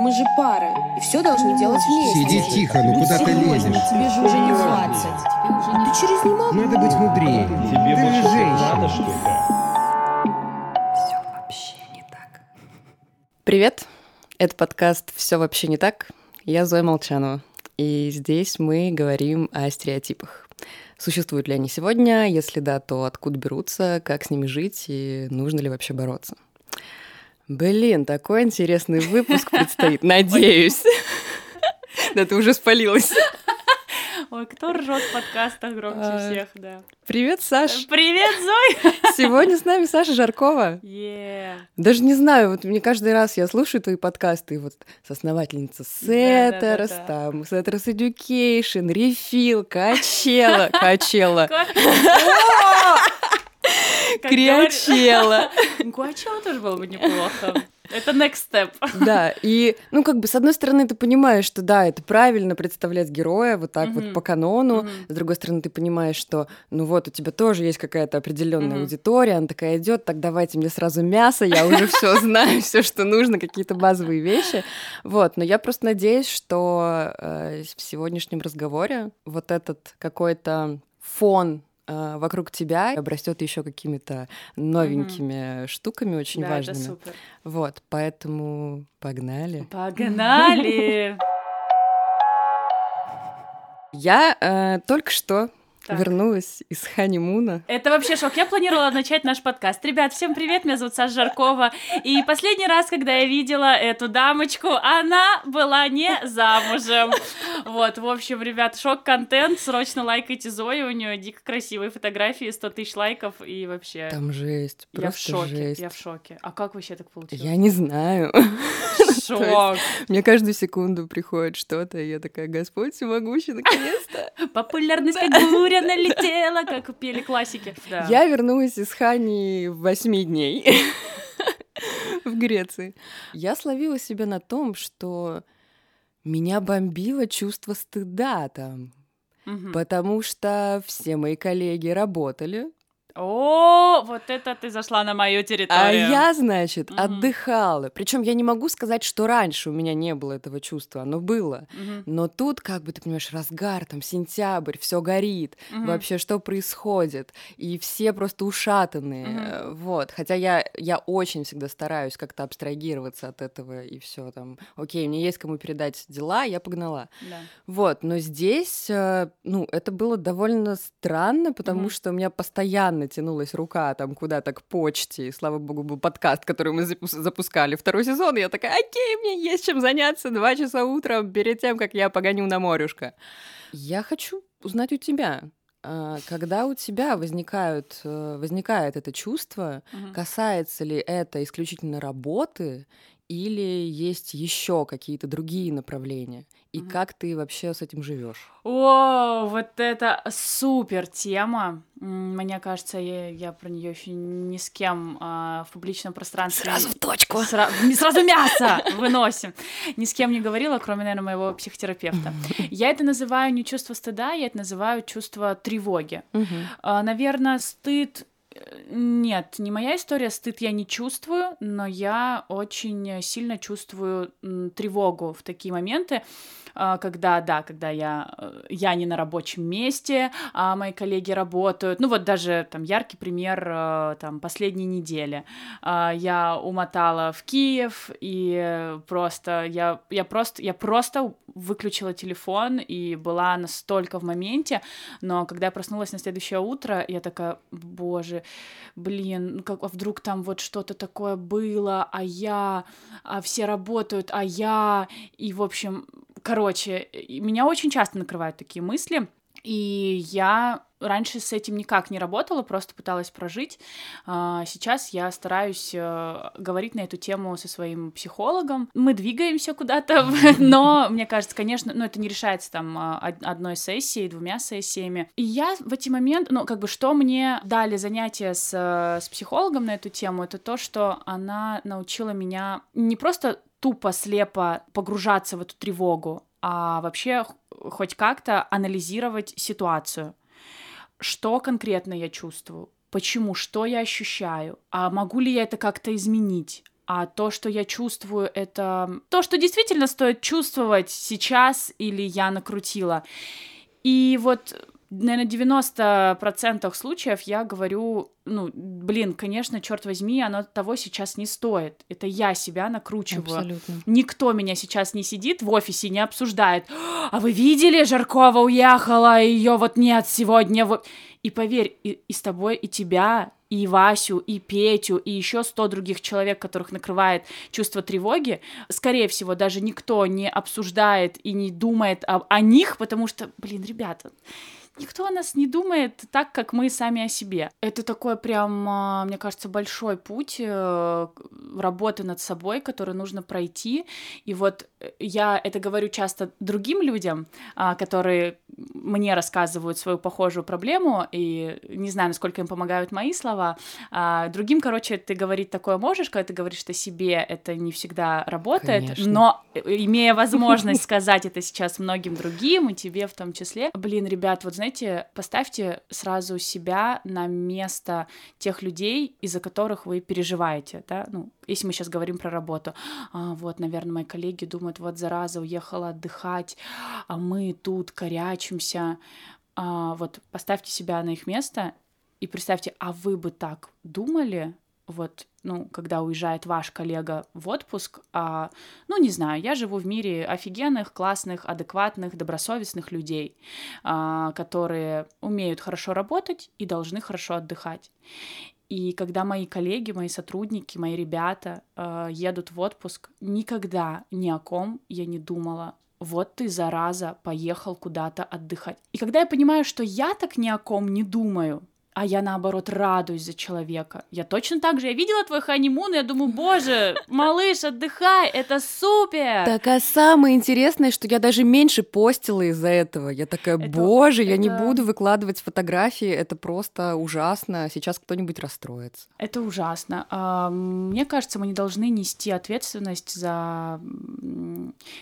Мы же пара, и все должны делать вместе. Сиди тихо, ну куда ты лезешь? Тебе же уже не 20. Ты через не могу. Надо быть мудрее. Тебе Ты больше же женщина. надо, что ли? Привет! Это подкаст «Все вообще не так». Я Зоя Молчанова. И здесь мы говорим о стереотипах. Существуют ли они сегодня? Если да, то откуда берутся, как с ними жить и нужно ли вообще бороться? Блин, такой интересный выпуск предстоит, надеюсь. Да ты уже спалилась. Ой, кто ржет в подкастах громче А. всех, да. Привет, Саш. Привет, Зой! Сегодня с нами Саша Жаркова. Е. Даже не знаю, вот мне каждый раз я слушаю твои подкасты, вот соосновательница Setters, Да-да-да-да. там Setters Education, Refill, Качела, Качела, Крячела. Гуачева тоже было бы неплохо. Это next step. Да, и, ну, как бы, с одной стороны, ты понимаешь, что да, это правильно представлять героя вот так вот Мгм. по канону, Мгм. с другой стороны, ты понимаешь, что, ну вот, у тебя тоже есть какая-то определенная Мгм. аудитория, она такая идет, так давайте мне сразу мясо, я уже все знаю, все, что нужно, какие-то базовые вещи. Вот, но я просто надеюсь, что э, в сегодняшнем разговоре вот этот какой-то фон вокруг тебя обрастет еще какими-то новенькими штуками очень Да, это важными. супер. Вот, поэтому погнали. Погнали! Я э, только что Так. вернулась из ханимуна. Это вообще шок. Я планировала начать наш подкаст. Ребят, всем привет, меня зовут Саша Жаркова. И последний раз, когда я видела эту дамочку, она была не замужем. Вот, в общем, ребят, шок-контент. Срочно лайкайте Зою, у нее дико красивые фотографии, 100 тысяч лайков и вообще... Там жесть, Я в просто шоке, жесть. я в шоке. А как вообще так получилось? Я не знаю. Шок. Мне каждую секунду приходит что-то, и я такая, Господь всемогущий, наконец-то. Популярность как буря налетела, как пели классики. Да. Я вернулась из Хани в восьми дней в Греции. Я словила себя на том, что меня бомбило чувство стыда там, потому что все мои коллеги работали, О, вот это ты зашла на мою А территорию. я, значит, Мгм. отдыхала. Причем я не могу сказать, что раньше у меня не было этого чувства, оно было. Мгм. Но тут, как бы ты понимаешь, разгар, там сентябрь, все горит, Мгм. вообще что происходит, и все просто ушатанные, э, вот. Хотя я я очень всегда стараюсь как-то абстрагироваться от этого и все там. Окей, мне есть кому передать дела, я погнала. Да. Вот, но здесь, э, ну, это было довольно странно, потому Мгм. что у меня постоянно тянулась рука там куда-то к почте. И, слава богу, был подкаст, который мы запус- запускали второй сезон. И я такая, окей, мне есть чем заняться два часа утром перед тем, как я погоню на морюшко. Я хочу узнать у тебя, а, когда у тебя возникают, э, возникает это чувство, Мгм. касается ли это исключительно работы или есть еще какие-то другие направления? И Мгм. как ты вообще с этим живешь? О, вот это супер тема. Мне кажется, я, я про нее еще ни с кем а, в публичном пространстве. в точку. Сра- Сразу мясо выносим. Ни с кем не говорила, кроме, наверное, моего психотерапевта. Я это называю не чувство стыда, я это называю чувство тревоги. Наверное, стыд нет, не моя история, стыд я не чувствую, но я очень сильно чувствую тревогу в такие моменты, когда, да, когда я, э, я не на рабочем месте, а мои коллеги работают. Ну вот даже там яркий пример э, там последней недели. А, Я умотала в Киев, и просто я, я просто я просто выключила телефон и была настолько в моменте, но когда я проснулась на следующее утро, я такая, боже, блин, ну как, а вдруг там вот что-то такое было, а я, а все работают, а я, и, в общем, короче, меня очень часто накрывают такие мысли, и я раньше с этим никак не работала, просто пыталась прожить. А, Сейчас я стараюсь э, говорить на эту тему со своим психологом. Мы двигаемся куда-то, но мне кажется, конечно, ну это не решается там а, од- одной сессией, двумя сессиями. И я в эти моменты, ну как бы, что мне дали занятия с, э, с психологом на эту тему, это то, что она научила меня не просто тупо, слепо погружаться в эту тревогу, а вообще хоть как-то анализировать ситуацию. Что конкретно я чувствую? Почему? Что я ощущаю? А могу ли я это как-то изменить? а то, что я чувствую, это то, что действительно стоит чувствовать сейчас или я накрутила. И вот наверное, 90% случаев я говорю, ну, блин, конечно, черт возьми, оно того сейчас не стоит. Это я себя накручиваю. Абсолютно. Никто меня сейчас не сидит в офисе, не обсуждает. А вы видели, Жаркова уехала, ее вот нет сегодня. Вот. И поверь, и, и с тобой, и тебя, и Васю, и Петю, и еще сто других человек, которых накрывает чувство тревоги, скорее всего, даже никто не обсуждает и не думает об, о них, потому что, блин, ребята, никто о нас не думает так, как мы сами о себе. Это такой прям, а, мне кажется, большой путь э, работы над собой, который нужно пройти. И вот э, я это говорю часто другим людям, а, которые мне рассказывают свою похожую проблему, и не знаю, насколько им помогают мои слова. А другим, короче, ты говорить такое можешь, когда ты говоришь о себе, это не всегда работает, Конечно. но э, имея возможность сказать это сейчас многим другим, и тебе в том числе, блин, ребят, вот знаете, поставьте сразу себя на место тех людей, из-за которых вы переживаете, да, ну, если мы сейчас говорим про работу, а, вот, наверное, мои коллеги думают, вот, зараза, уехала отдыхать, а мы тут корячимся, А, вот, поставьте себя на их место и представьте, а вы бы так думали, вот, ну, когда уезжает ваш коллега в отпуск, а, ну, не знаю, я живу в мире офигенных, классных, адекватных, добросовестных людей, а, которые умеют хорошо работать и должны хорошо отдыхать. И когда мои коллеги, мои сотрудники, мои ребята э, едут в отпуск, никогда ни о ком я не думала. Вот ты, зараза, поехал куда-то отдыхать. И когда я понимаю, что я так ни о ком не думаю, а я наоборот радуюсь за человека. Я точно так же, я видела твой ханимун, и я думаю, боже, малыш, отдыхай, это супер! Так, а самое интересное, что я даже меньше постила из-за этого. Я такая, Это- боже, я не это- буду выкладывать фотографии, это просто ужасно. Сейчас кто-нибудь расстроится. Это ужасно. А, Мне кажется, мы не должны нести ответственность за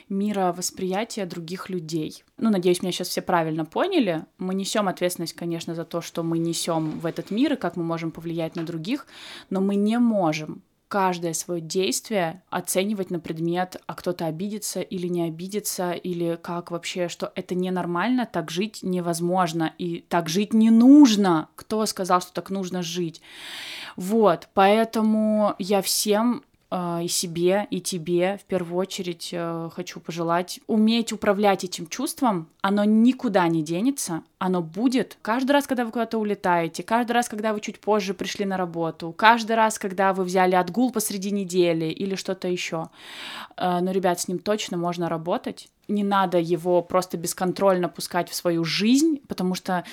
мировосприятие других людей. Ну, надеюсь, меня сейчас все правильно поняли. Мы несем ответственность, конечно, за то, что мы несем в этот мир и как мы можем повлиять на других, но мы не можем каждое свое действие оценивать на предмет, а кто-то обидится или не обидится, или как вообще, что это ненормально, так жить невозможно, и так жить не нужно. Кто сказал, что так нужно жить? Вот, поэтому я всем и себе, и тебе в первую очередь э, хочу пожелать уметь управлять этим чувством. Оно никуда не денется, оно будет каждый раз, когда вы куда-то улетаете, каждый раз, когда вы чуть позже пришли на работу, каждый раз, когда вы взяли отгул посреди недели или что-то еще. Э, Но, ребят, с ним точно можно работать. Не надо его просто бесконтрольно пускать в свою жизнь, потому что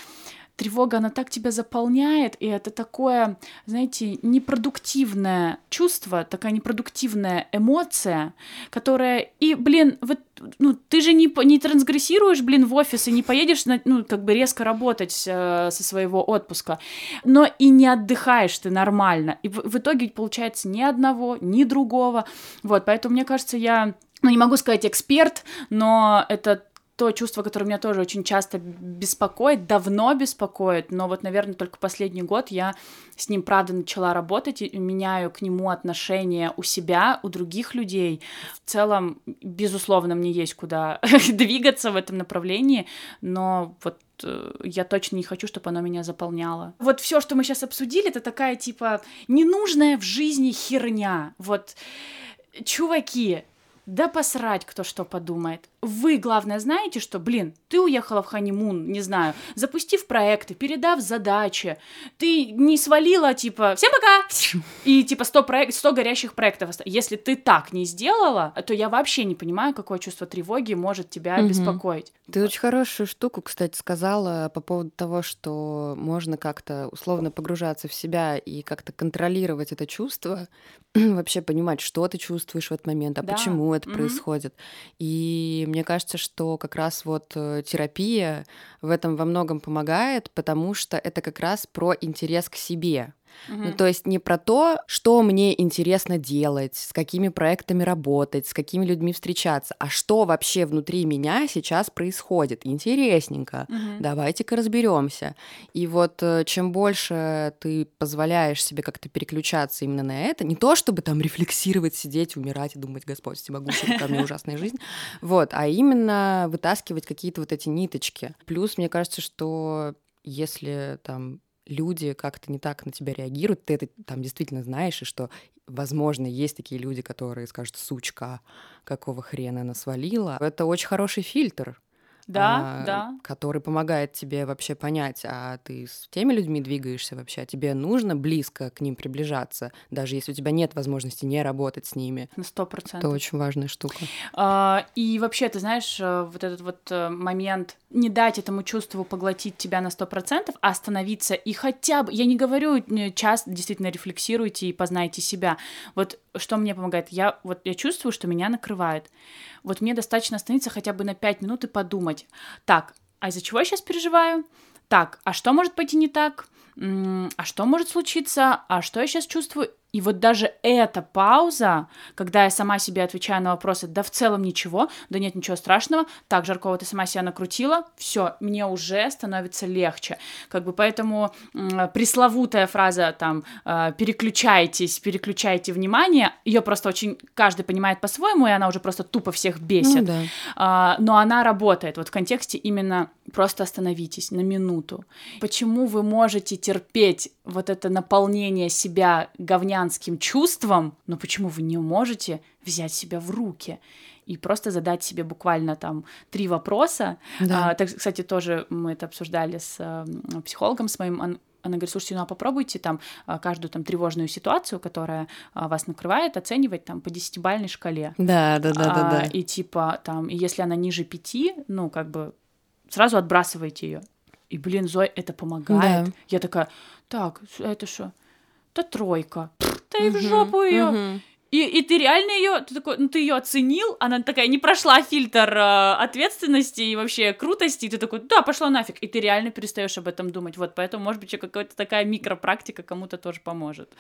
тревога, она так тебя заполняет, и это такое, знаете, непродуктивное чувство, такая непродуктивная эмоция, которая, и, блин, вот, ну, ты же не, не трансгрессируешь, блин, в офис и не поедешь, на- ну, как бы резко работать э, со своего отпуска, но и не отдыхаешь ты нормально, и в, в итоге получается ни одного, ни другого, вот, поэтому, мне кажется, я, ну, не могу сказать эксперт, но это то чувство, которое меня тоже очень часто беспокоит, давно беспокоит, но вот, наверное, только последний год я с ним, правда, начала работать и меняю к нему отношения у себя, у других людей. В целом, безусловно, мне есть куда двигаться в этом направлении, но вот э, я точно не хочу, чтобы оно меня заполняло. Вот все, что мы сейчас обсудили, это такая типа ненужная в жизни херня. Вот, чуваки, да посрать, кто что подумает. Вы, главное, знаете, что, блин, ты уехала в ханимун, не знаю, запустив проекты, передав задачи, ты не свалила, типа, всем пока, и, типа, 100, проект, 100 горящих проектов. Если ты так не сделала, то я вообще не понимаю, какое чувство тревоги может тебя Мгм. беспокоить. Ты очень хорошую штуку, кстати, сказала по поводу того, что можно как-то условно погружаться в себя и как-то контролировать это чувство, вообще понимать, что ты чувствуешь в этот момент, а Да. почему это Мгм. происходит. И мне кажется, что как раз вот э, терапия в этом во многом помогает, потому что это как раз про интерес к себе. Ну, то есть не про то, что мне интересно делать, с какими проектами работать, с какими людьми встречаться, а что вообще внутри меня сейчас происходит. Интересненько. Давайте-ка разберемся. И вот э, чем больше ты позволяешь себе как-то переключаться именно на это, не то чтобы там рефлексировать, сидеть, умирать и думать, Господь всемогущий, у меня ужасная жизнь, вот, а именно вытаскивать какие-то вот эти ниточки. Плюс, мне кажется, что если там люди как-то не так на тебя реагируют, ты это там действительно знаешь, и что, возможно, есть такие люди, которые скажут, сучка, какого хрена она свалила. Это очень хороший фильтр. Да, а, да. который помогает тебе вообще понять, а ты с теми людьми двигаешься вообще, а тебе нужно близко к ним приближаться, даже если у тебя нет возможности не работать с ними. На сто Это процентов. очень важная штука. А, И вообще, ты знаешь, э, вот этот вот э, момент не дать этому чувству поглотить тебя на сто процентов, а остановиться и хотя бы, я не говорю э, час действительно рефлексируйте и познайте себя. Вот что мне помогает? Я вот я чувствую, что меня накрывает. Вот мне достаточно остановиться хотя бы на пять минут и подумать. Так, а из-за чего я сейчас переживаю? Так, а что может пойти не так? А что может случиться? А что я сейчас чувствую? И вот даже эта пауза, когда я сама себе отвечаю на вопросы, да в целом ничего, да нет ничего страшного, так, Жаркова, ты сама себя накрутила, все, мне уже становится легче. Как бы поэтому пресловутая фраза там э, «переключайтесь, переключайте внимание», ее просто очень каждый понимает по-своему, и она уже просто тупо всех бесит. Ну да. А, но она работает вот в контексте именно просто остановитесь на минуту. Почему вы можете терпеть вот это наполнение себя говнянским чувством, но почему вы не можете взять себя в руки? И просто задать себе буквально там три вопроса. Да. А, так, кстати, тоже мы это обсуждали с э, психологом, с моим он- она говорит, слушайте, ну а попробуйте там а, каждую там тревожную ситуацию, которая а, вас накрывает, оценивать там по десятибальной шкале. Да, да, да, да, А, да. И типа там, и если она ниже пяти, ну, как бы сразу отбрасывайте ее. И, блин, Зой, это помогает. Да. Я такая, так, это что? Да тройка. Да и в жопу ее. И, и ты реально ее, ты такой, ну ты ее оценил, она такая не прошла фильтр э, ответственности и вообще крутости, и ты такой, да, пошла нафиг, и ты реально перестаешь об этом думать. Вот, поэтому, может быть, какая-то такая микропрактика кому-то тоже поможет.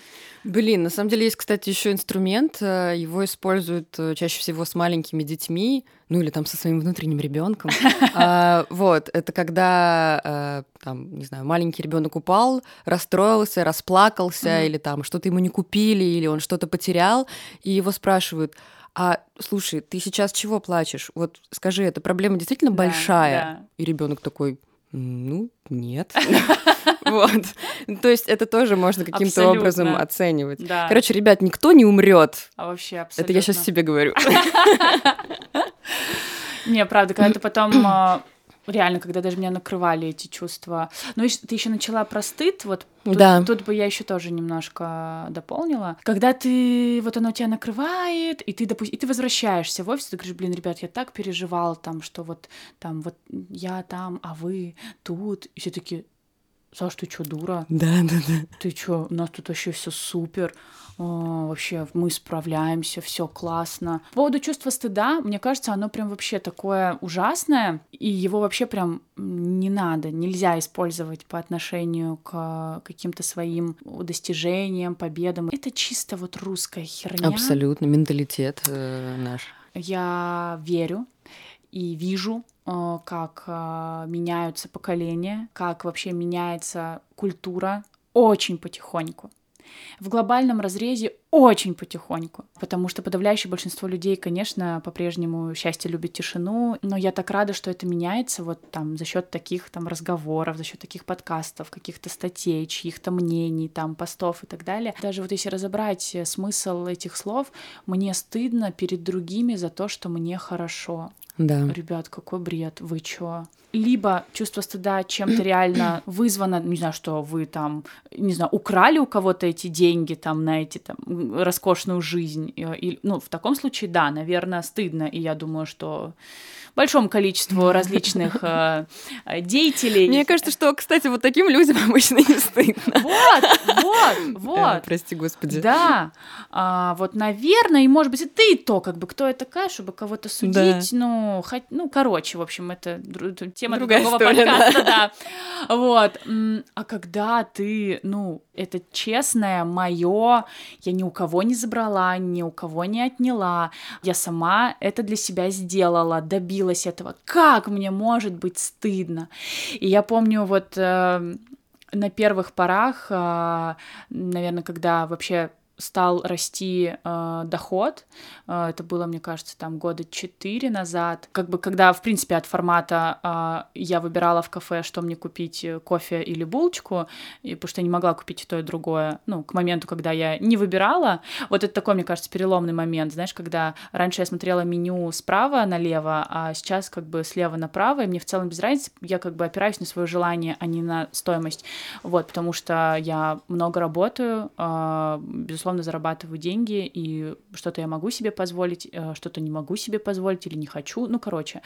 Блин, на самом деле есть, кстати, еще инструмент. э, Его используют э, чаще всего с маленькими детьми, ну или там со своим внутренним ребенком. А, Вот, это когда э, там, не знаю, маленький ребенок упал, расстроился, расплакался, или там что-то ему не купили, или он что-то потерял, и его спрашивают. А слушай, ты сейчас чего плачешь? Вот скажи, эта проблема действительно Да, большая? да. И ребенок такой, ну, нет. Вот. То есть это тоже можно каким-то образом оценивать. Да. Короче, ребят, никто не умрет. а вообще абсолютно. Это я сейчас себе говорю. Не, правда, когда ты потом а, реально, когда даже меня накрывали эти чувства. Ну, ты еще начала про стыд, вот тут, Да. тут бы я еще тоже немножко дополнила. Когда ты, вот оно тебя накрывает, и ты, допустим, и ты возвращаешься в офис, ты говоришь, блин, ребят, я так переживал там, что вот там, вот я там, а вы тут, и все таки Саш, ты что, дура? Да, да, да. Ты чё, у нас тут вообще все супер, О, вообще мы справляемся, все классно. По поводу чувства стыда, мне кажется, оно прям вообще такое ужасное, и его вообще прям не надо, нельзя использовать по отношению к каким-то своим достижениям, победам. Это чисто вот русская херня. Абсолютно, менталитет э, наш. Я верю и вижу, э, как э, меняются поколения, как вообще меняется культура очень потихоньку. В глобальном разрезе очень потихоньку, потому что подавляющее большинство людей, конечно, по-прежнему счастье любит тишину, но я так рада, что это меняется вот там за счет таких там разговоров, за счет таких подкастов, каких-то статей, чьих-то мнений, там постов и так далее. Даже вот если разобрать э, смысл этих слов, мне стыдно перед другими за то, что мне хорошо. Да. Ребят, какой бред, вы чё? Либо чувство стыда чем-то реально вызвано, не знаю, что вы там, не знаю, украли у кого-то эти деньги там на эти там роскошную жизнь. И, и, ну, в таком случае, да, наверное, стыдно. И я думаю, что большому количеству различных э, э, деятелей. Мне кажется, что, кстати, вот таким людям обычно не стыдно. Вот, вот, Э, вот. Прости, господи. Да, а, вот, наверное, и может быть и ты то, как бы, кто я такая, чтобы кого-то судить, ну, Ну, хоть, ну, короче, в общем, это тема Другая другого история, подкаста, да. Вот. А когда ты, ну, это честное, мое, я ни у кого не забрала, ни у кого не отняла, я сама это для себя сделала, добилась этого. Как мне может быть стыдно? И я помню вот э, на первых порах, наверное, когда вообще стал расти э, доход. Э, это было, мне кажется, там года четыре назад. Как бы когда, в принципе, от формата э, я выбирала в кафе, что мне купить, э, кофе или булочку, и, потому что я не могла купить и то, и другое. Ну, к моменту, когда я не выбирала, вот это такой, мне кажется, переломный момент, знаешь, когда раньше я смотрела меню справа налево, а сейчас как бы слева направо, и мне в целом без разницы, я как бы опираюсь на свое желание, а не на стоимость. Вот, потому что я много работаю, э, безусловно, безусловно, зарабатываю деньги, и что-то я могу себе позволить, э, что-то не могу себе позволить или не хочу, ну, короче.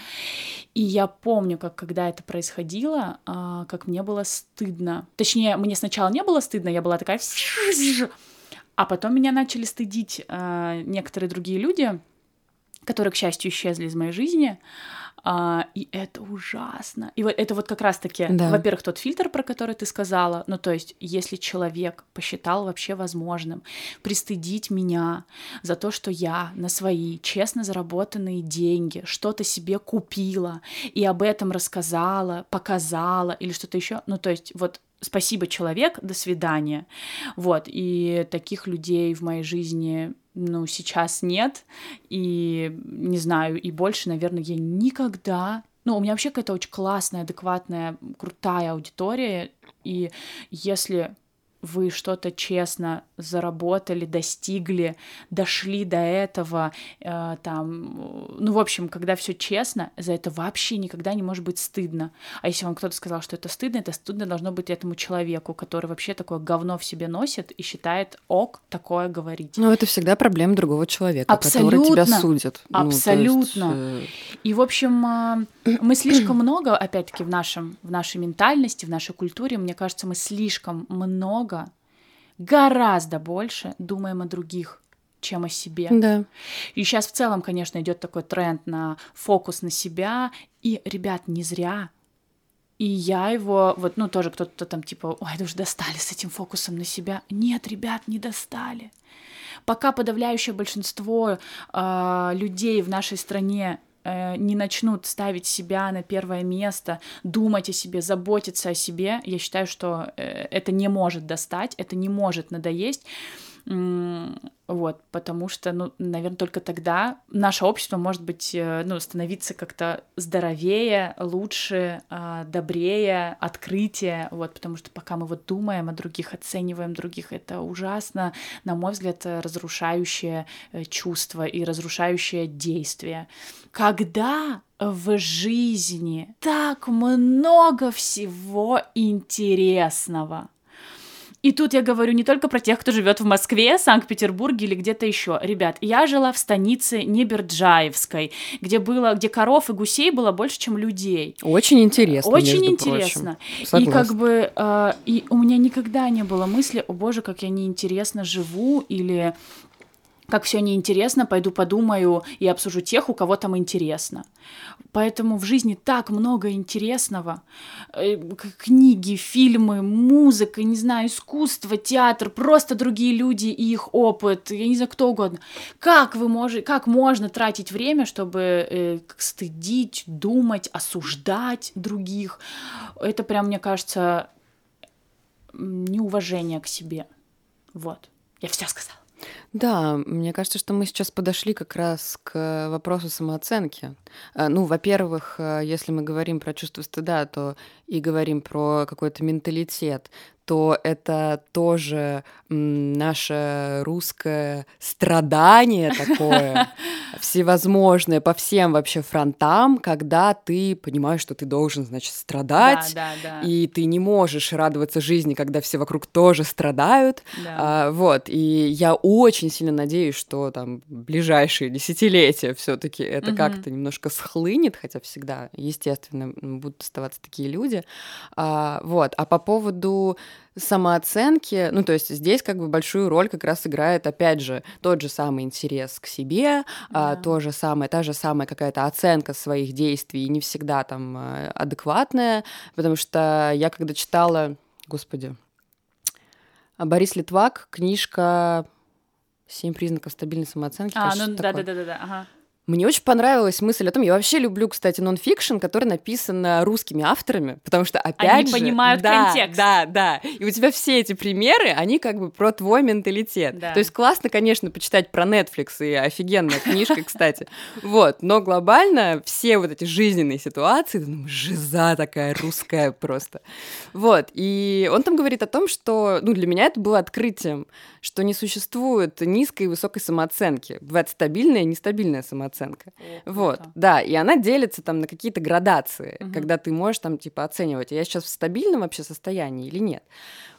И я помню, как когда это происходило, а, как мне было стыдно. Точнее, мне сначала не было стыдно, я была такая... А потом меня начали стыдить э, некоторые другие люди, которые, к счастью, исчезли из моей жизни, а, и это ужасно. И вот это вот как раз-таки, да. во-первых, тот фильтр, про который ты сказала, ну то есть, если человек посчитал вообще возможным пристыдить меня за то, что я на свои честно заработанные деньги что-то себе купила и об этом рассказала, показала или что-то еще, ну то есть, вот спасибо, человек, до свидания. Вот, и таких людей в моей жизни ну, сейчас нет, и не знаю, и больше, наверное, я никогда... Ну, у меня вообще какая-то очень классная, адекватная, крутая аудитория, и если вы что-то честно заработали, достигли, дошли до этого, э, там, ну, в общем, когда все честно, за это вообще никогда не может быть стыдно. А если вам кто-то сказал, что это стыдно, это стыдно должно быть этому человеку, который вообще такое говно в себе носит и считает ок такое говорить. Ну, это всегда проблема другого человека, Абсолютно. который тебя судит. Абсолютно. Ну, есть... И, в общем, э, мы слишком много, опять-таки, в, нашем, в нашей ментальности, в нашей культуре, мне кажется, мы слишком много гораздо больше думаем о других, чем о себе. Да. И сейчас в целом, конечно, идет такой тренд на фокус на себя. И, ребят, не зря. И я его, вот, ну, тоже кто-то там типа, ой, это уже достали с этим фокусом на себя. Нет, ребят, не достали. Пока подавляющее большинство э, людей в нашей стране не начнут ставить себя на первое место, думать о себе, заботиться о себе, я считаю, что э, это не может достать, это не может надоесть. Вот, потому что, ну, наверное, только тогда наше общество может быть, э, ну, становиться как-то здоровее, лучше, а, добрее, открытие, вот, потому что пока мы вот думаем о других, оцениваем других, это ужасно, на мой взгляд, разрушающее э, чувство и разрушающее действие. Когда в жизни так много всего интересного, и тут я говорю не только про тех, кто живет в Москве, Санкт-Петербурге или где-то еще. Ребят, я жила в станице Неберджаевской, где было, где коров и гусей было больше, чем людей. Очень интересно. Очень интересно. И как бы э, и у меня никогда не было мысли, о боже, как я неинтересно живу или как все неинтересно, пойду подумаю и обсужу тех, у кого там интересно. Поэтому в жизни так много интересного. Э, книги, фильмы, музыка, не знаю, искусство, театр, просто другие люди и их опыт, я не знаю, кто угодно. Как вы можете, как можно тратить время, чтобы э, стыдить, думать, осуждать других? Это прям, мне кажется, неуважение к себе. Вот. Я все сказала. Да, мне кажется, что мы сейчас подошли как раз к вопросу самооценки. Э, ну, во-первых, э, если мы говорим про чувство стыда, то и говорим про какой-то менталитет, то это тоже наше русское страдание такое, всевозможное по всем вообще фронтам, когда ты понимаешь, что ты должен, значит, страдать, да, да, да. и ты не можешь радоваться жизни, когда все вокруг тоже страдают. Да. А, вот, и я очень сильно надеюсь, что там ближайшие десятилетия все-таки это угу. как-то немножко схлынет, хотя всегда, естественно, будут оставаться такие люди. А, вот, а по поводу самооценки, ну, то есть здесь как бы большую роль как раз играет, опять же, тот же самый интерес к себе, да. а, то же самое, та же самая какая-то оценка своих действий, не всегда там а, адекватная, потому что я когда читала, господи, Борис Литвак, книжка «Семь признаков стабильной самооценки». А, ну да-да-да-да, ага. Мне очень понравилась мысль о том, я вообще люблю, кстати, нон-фикшн, который написан э, русскими авторами, потому что, опять они же... понимают да, контекст. Да, да, и у тебя все эти примеры, они как бы про твой менталитет. Да. То есть классно, конечно, почитать про Netflix, и офигенная книжка, кстати. Вот, но глобально все вот эти жизненные ситуации, ну, жиза такая русская просто. Вот, и он там говорит о том, что, ну, для меня это было открытием, что не существует низкой и высокой самооценки. Бывает стабильная и нестабильная самооценка. О, вот, круто. да, и она делится там на какие-то градации, Мгм. когда ты можешь там типа оценивать, я сейчас в стабильном вообще состоянии или нет.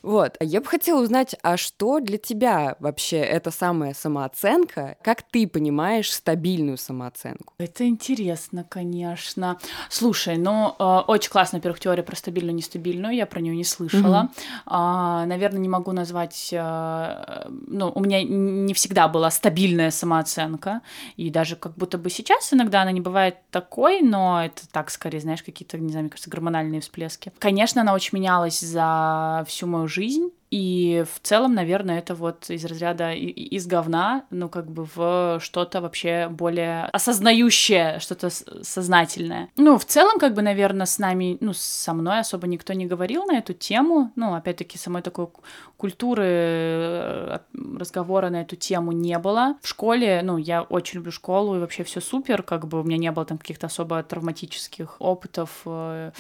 Вот, а я бы хотела узнать, а что для тебя вообще эта самая самооценка? Как ты понимаешь стабильную самооценку? Это интересно, конечно. Слушай, ну, э, очень классная, во-первых, теория про стабильную, нестабильную, я про нее не слышала. А, наверное, не могу назвать... э, ну, у меня не всегда была стабильная самооценка, и даже как будто бы сейчас иногда она не бывает такой, но это так, скорее, знаешь, какие-то, не знаю, мне кажется, гормональные всплески. Конечно, она очень менялась за всю мою жизнь, и в целом, наверное, это вот из разряда из говна, ну, как бы в что-то вообще более осознающее, что-то сознательное. Ну, в целом, как бы, наверное, с нами, ну, со мной особо никто не говорил на эту тему. Ну, опять-таки, самой такой культуры э, разговора на эту тему не было. В школе, ну, я очень люблю школу, и вообще все супер, как бы у меня не было там каких-то особо травматических опытов э,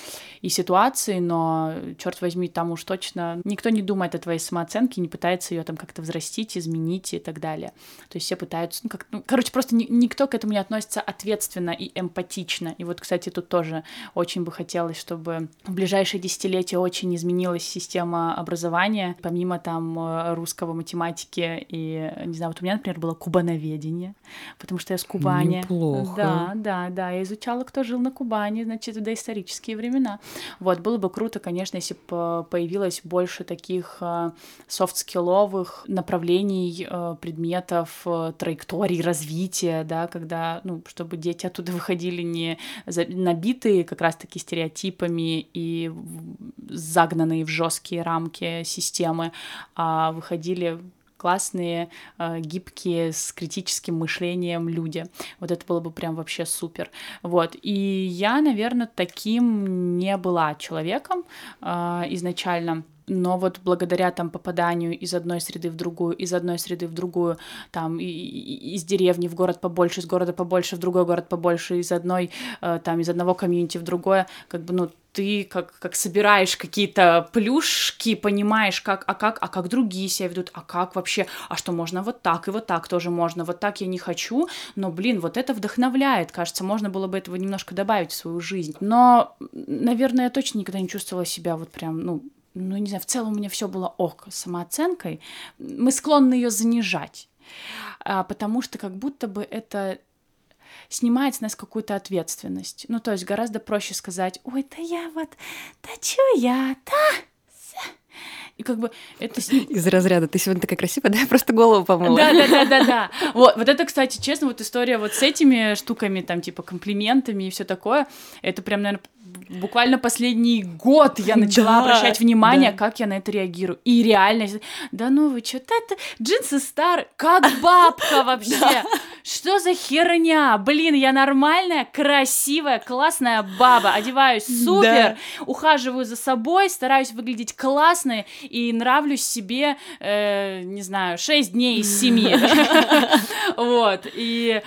и ситуаций, но, черт возьми, там уж точно никто не думает о твоей самооценке, не пытается ее там как-то взрастить, изменить и так далее. То есть все пытаются, ну, как, ну, короче, просто ни- никто к этому не относится ответственно и эмпатично. И вот, кстати, тут тоже очень бы хотелось, чтобы в ближайшие десятилетия очень изменилась система образования, помимо там э, русского, математики и, не знаю, вот у меня, например, было кубановедение, потому что я с Кубани. Неплохо. Да, да, да, я изучала, кто жил на Кубани, значит, в доисторические времена. Вот, было бы круто, конечно, если бы появилось больше таких э, софт-скилловых направлений, э, предметов, э, траекторий развития, да, когда, ну, чтобы дети оттуда выходили не набитые как раз-таки стереотипами и загнанные в жесткие рамки системы, а выходили классные, э, гибкие, с критическим мышлением люди. Вот это было бы прям вообще супер. Вот. И я, наверное, таким не была человеком изначально. Но вот благодаря там попаданию из одной среды в другую, из одной среды в другую, там и- и- из деревни в город побольше, из города побольше, в другой город побольше, из одной, э, там, из одного комьюнити в другое, как бы, ну, ты как, как собираешь какие-то плюшки, понимаешь, как, а как, а как другие себя ведут, а как вообще, а что можно вот так и вот так тоже можно, вот так я не хочу, но, блин, вот это вдохновляет, кажется, можно было бы этого немножко добавить в свою жизнь. Но, наверное, я точно никогда не чувствовала себя вот прям, ну, ну, не знаю, в целом у меня все было ок с самооценкой. Мы склонны ее занижать, а, потому что как будто бы это снимает с нас какую-то ответственность. Ну, то есть гораздо проще сказать, ой, да я вот, да чё я, да, ся». и как бы это Из разряда «ты сегодня такая красивая, да я просто голову помыла». да, да, да, да, да. Вот, вот это, кстати, честно, вот история вот с этими штуками, там, типа, комплиментами и все такое, это прям, наверное, буквально последний год я начала Да, обращать внимание, да. как я на это реагирую. И реально, да ну вы что, это джинсы старые, как бабка вообще. Что за херня? Блин, я нормальная, красивая, классная баба. Одеваюсь супер, ухаживаю за собой, стараюсь выглядеть классно и нравлюсь себе, э, не знаю, 6 дней из 7. Вот. И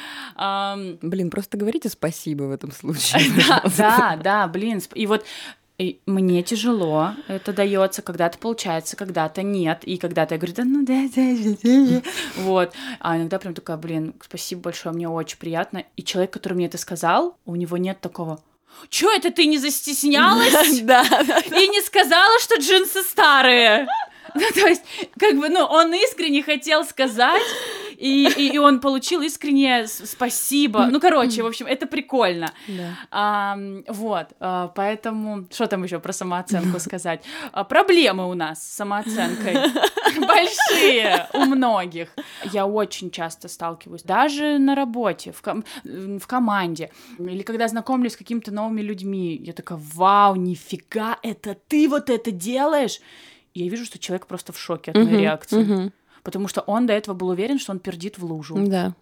Блин, просто говорите спасибо в этом случае. да, да, да, блин. И вот и мне тяжело это дается, когда-то получается, когда-то нет, и когда-то я говорю, да ну да, да, да, да, да». вот, а иногда прям такая, блин, спасибо большое, мне очень приятно, и человек, который мне это сказал, у него нет такого, Чё это ты не застеснялась да. и не сказала, что джинсы старые? Ну, то есть, как бы, ну, он искренне хотел сказать, И, и, и он получил искреннее спасибо. Ну, короче, в общем, это прикольно. Да. А, вот, а, поэтому что там еще про самооценку сказать? А, проблемы у нас с самооценкой большие у многих. Я очень часто сталкиваюсь, даже на работе, в, ком- в команде, или когда знакомлюсь с какими-то новыми людьми, я такая, вау, нифига, это ты вот это делаешь? И я вижу, что человек просто в шоке от моей Мгм, реакции. мгм. Потому что он до этого был уверен, что он пердит в лужу. Да.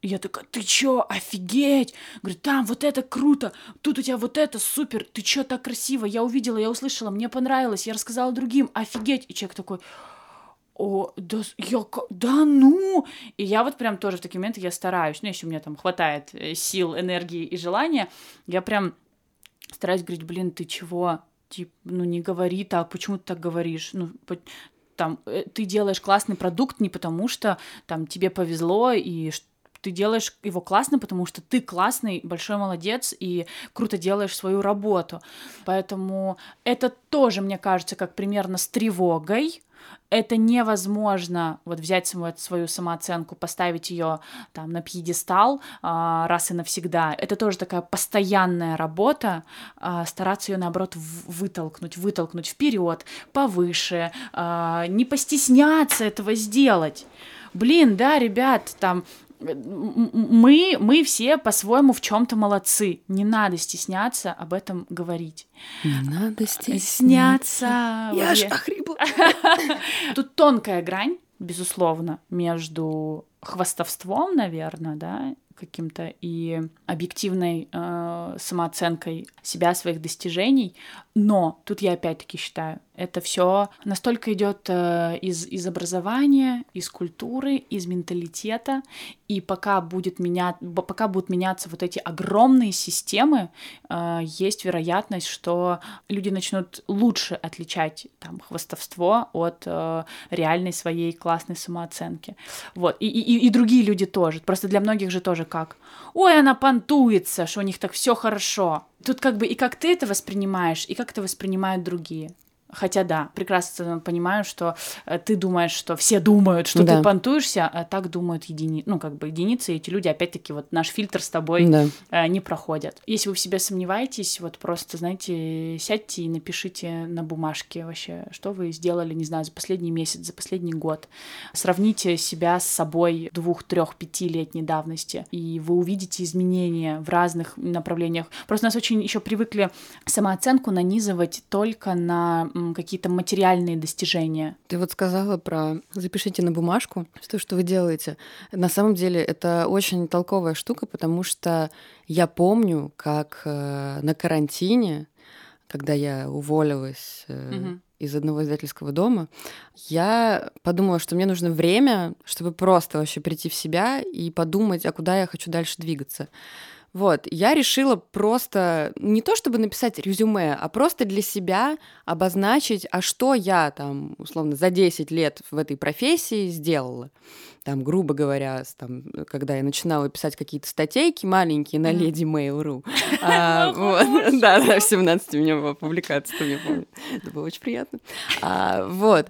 И я такая, ты чё, офигеть? Говорит, там вот это круто, тут у тебя вот это супер, ты чё так красиво, я увидела, я услышала, мне понравилось, я рассказала другим, офигеть. И человек такой, о, да, я, да ну! И я вот прям тоже в такие моменты, я стараюсь, ну, если у меня там хватает э, сил, энергии и желания, я прям стараюсь говорить, блин, ты чего? Типа, ну, не говори так, почему ты так говоришь? Ну, там, э, ты делаешь классный продукт не потому, что там тебе повезло и ты делаешь его классно, потому что ты классный, большой молодец и круто делаешь свою работу. Поэтому это тоже, мне кажется, как примерно с тревогой. Это невозможно вот взять свою, самооценку, поставить ее там на пьедестал а, раз и навсегда. Это тоже такая постоянная работа, а, стараться ее наоборот вытолкнуть, вытолкнуть вперед, повыше, а, не постесняться этого сделать. Блин, да, ребят, там мы, мы все по-своему в чем-то молодцы. Не надо стесняться об этом говорить. Не надо стесняться. Сняться. Я Вот ж я- охрипла. Тут тонкая грань, безусловно, между хвастовством, наверное, да, каким-то и объективной э, самооценкой себя, своих достижений. Но тут я опять-таки считаю, это все настолько идет э, из, из образования, из культуры, из менталитета, и пока будет меня, пока будут меняться вот эти огромные системы, э, есть вероятность, что люди начнут лучше отличать там хвастовство от э, реальной своей классной самооценки. Вот. И, и, и другие люди тоже. Просто для многих же тоже как. Ой, она понтуется, что у них так все хорошо. Тут как бы и как ты это воспринимаешь, и как это воспринимают другие. Хотя да, прекрасно понимаю, что э, ты думаешь, что все думают, что Да. ты понтуешься, а так думают едини... ну, как бы единицы, и эти люди, опять-таки, вот наш фильтр с тобой Да. э, не проходят. Если вы в себе сомневаетесь, вот просто, знаете, сядьте и напишите на бумажке вообще, что вы сделали, не знаю, за последний месяц, за последний год. Сравните себя с собой двух, трех, пятилетней давности, и вы увидите изменения в разных направлениях. Просто нас очень еще привыкли самооценку нанизывать только на какие-то материальные достижения. Ты вот сказала про запишите на бумажку, что, что вы делаете. На самом деле это очень толковая штука, потому что я помню, как э, на карантине, когда я уволилась Мгм. из одного издательского дома, я подумала, что мне нужно время, чтобы просто вообще прийти в себя и подумать, а куда я хочу дальше двигаться. Вот, я решила просто не то чтобы написать резюме, а просто для себя обозначить, а что я там, условно, за 10 лет в этой профессии сделала. Там, грубо говоря, там, когда я начинала писать какие-то статейки маленькие на. Леди Mail.ru. А, вот. Да, да, в 17 у меня была публикация, я помню. Это было очень приятно. А, Вот.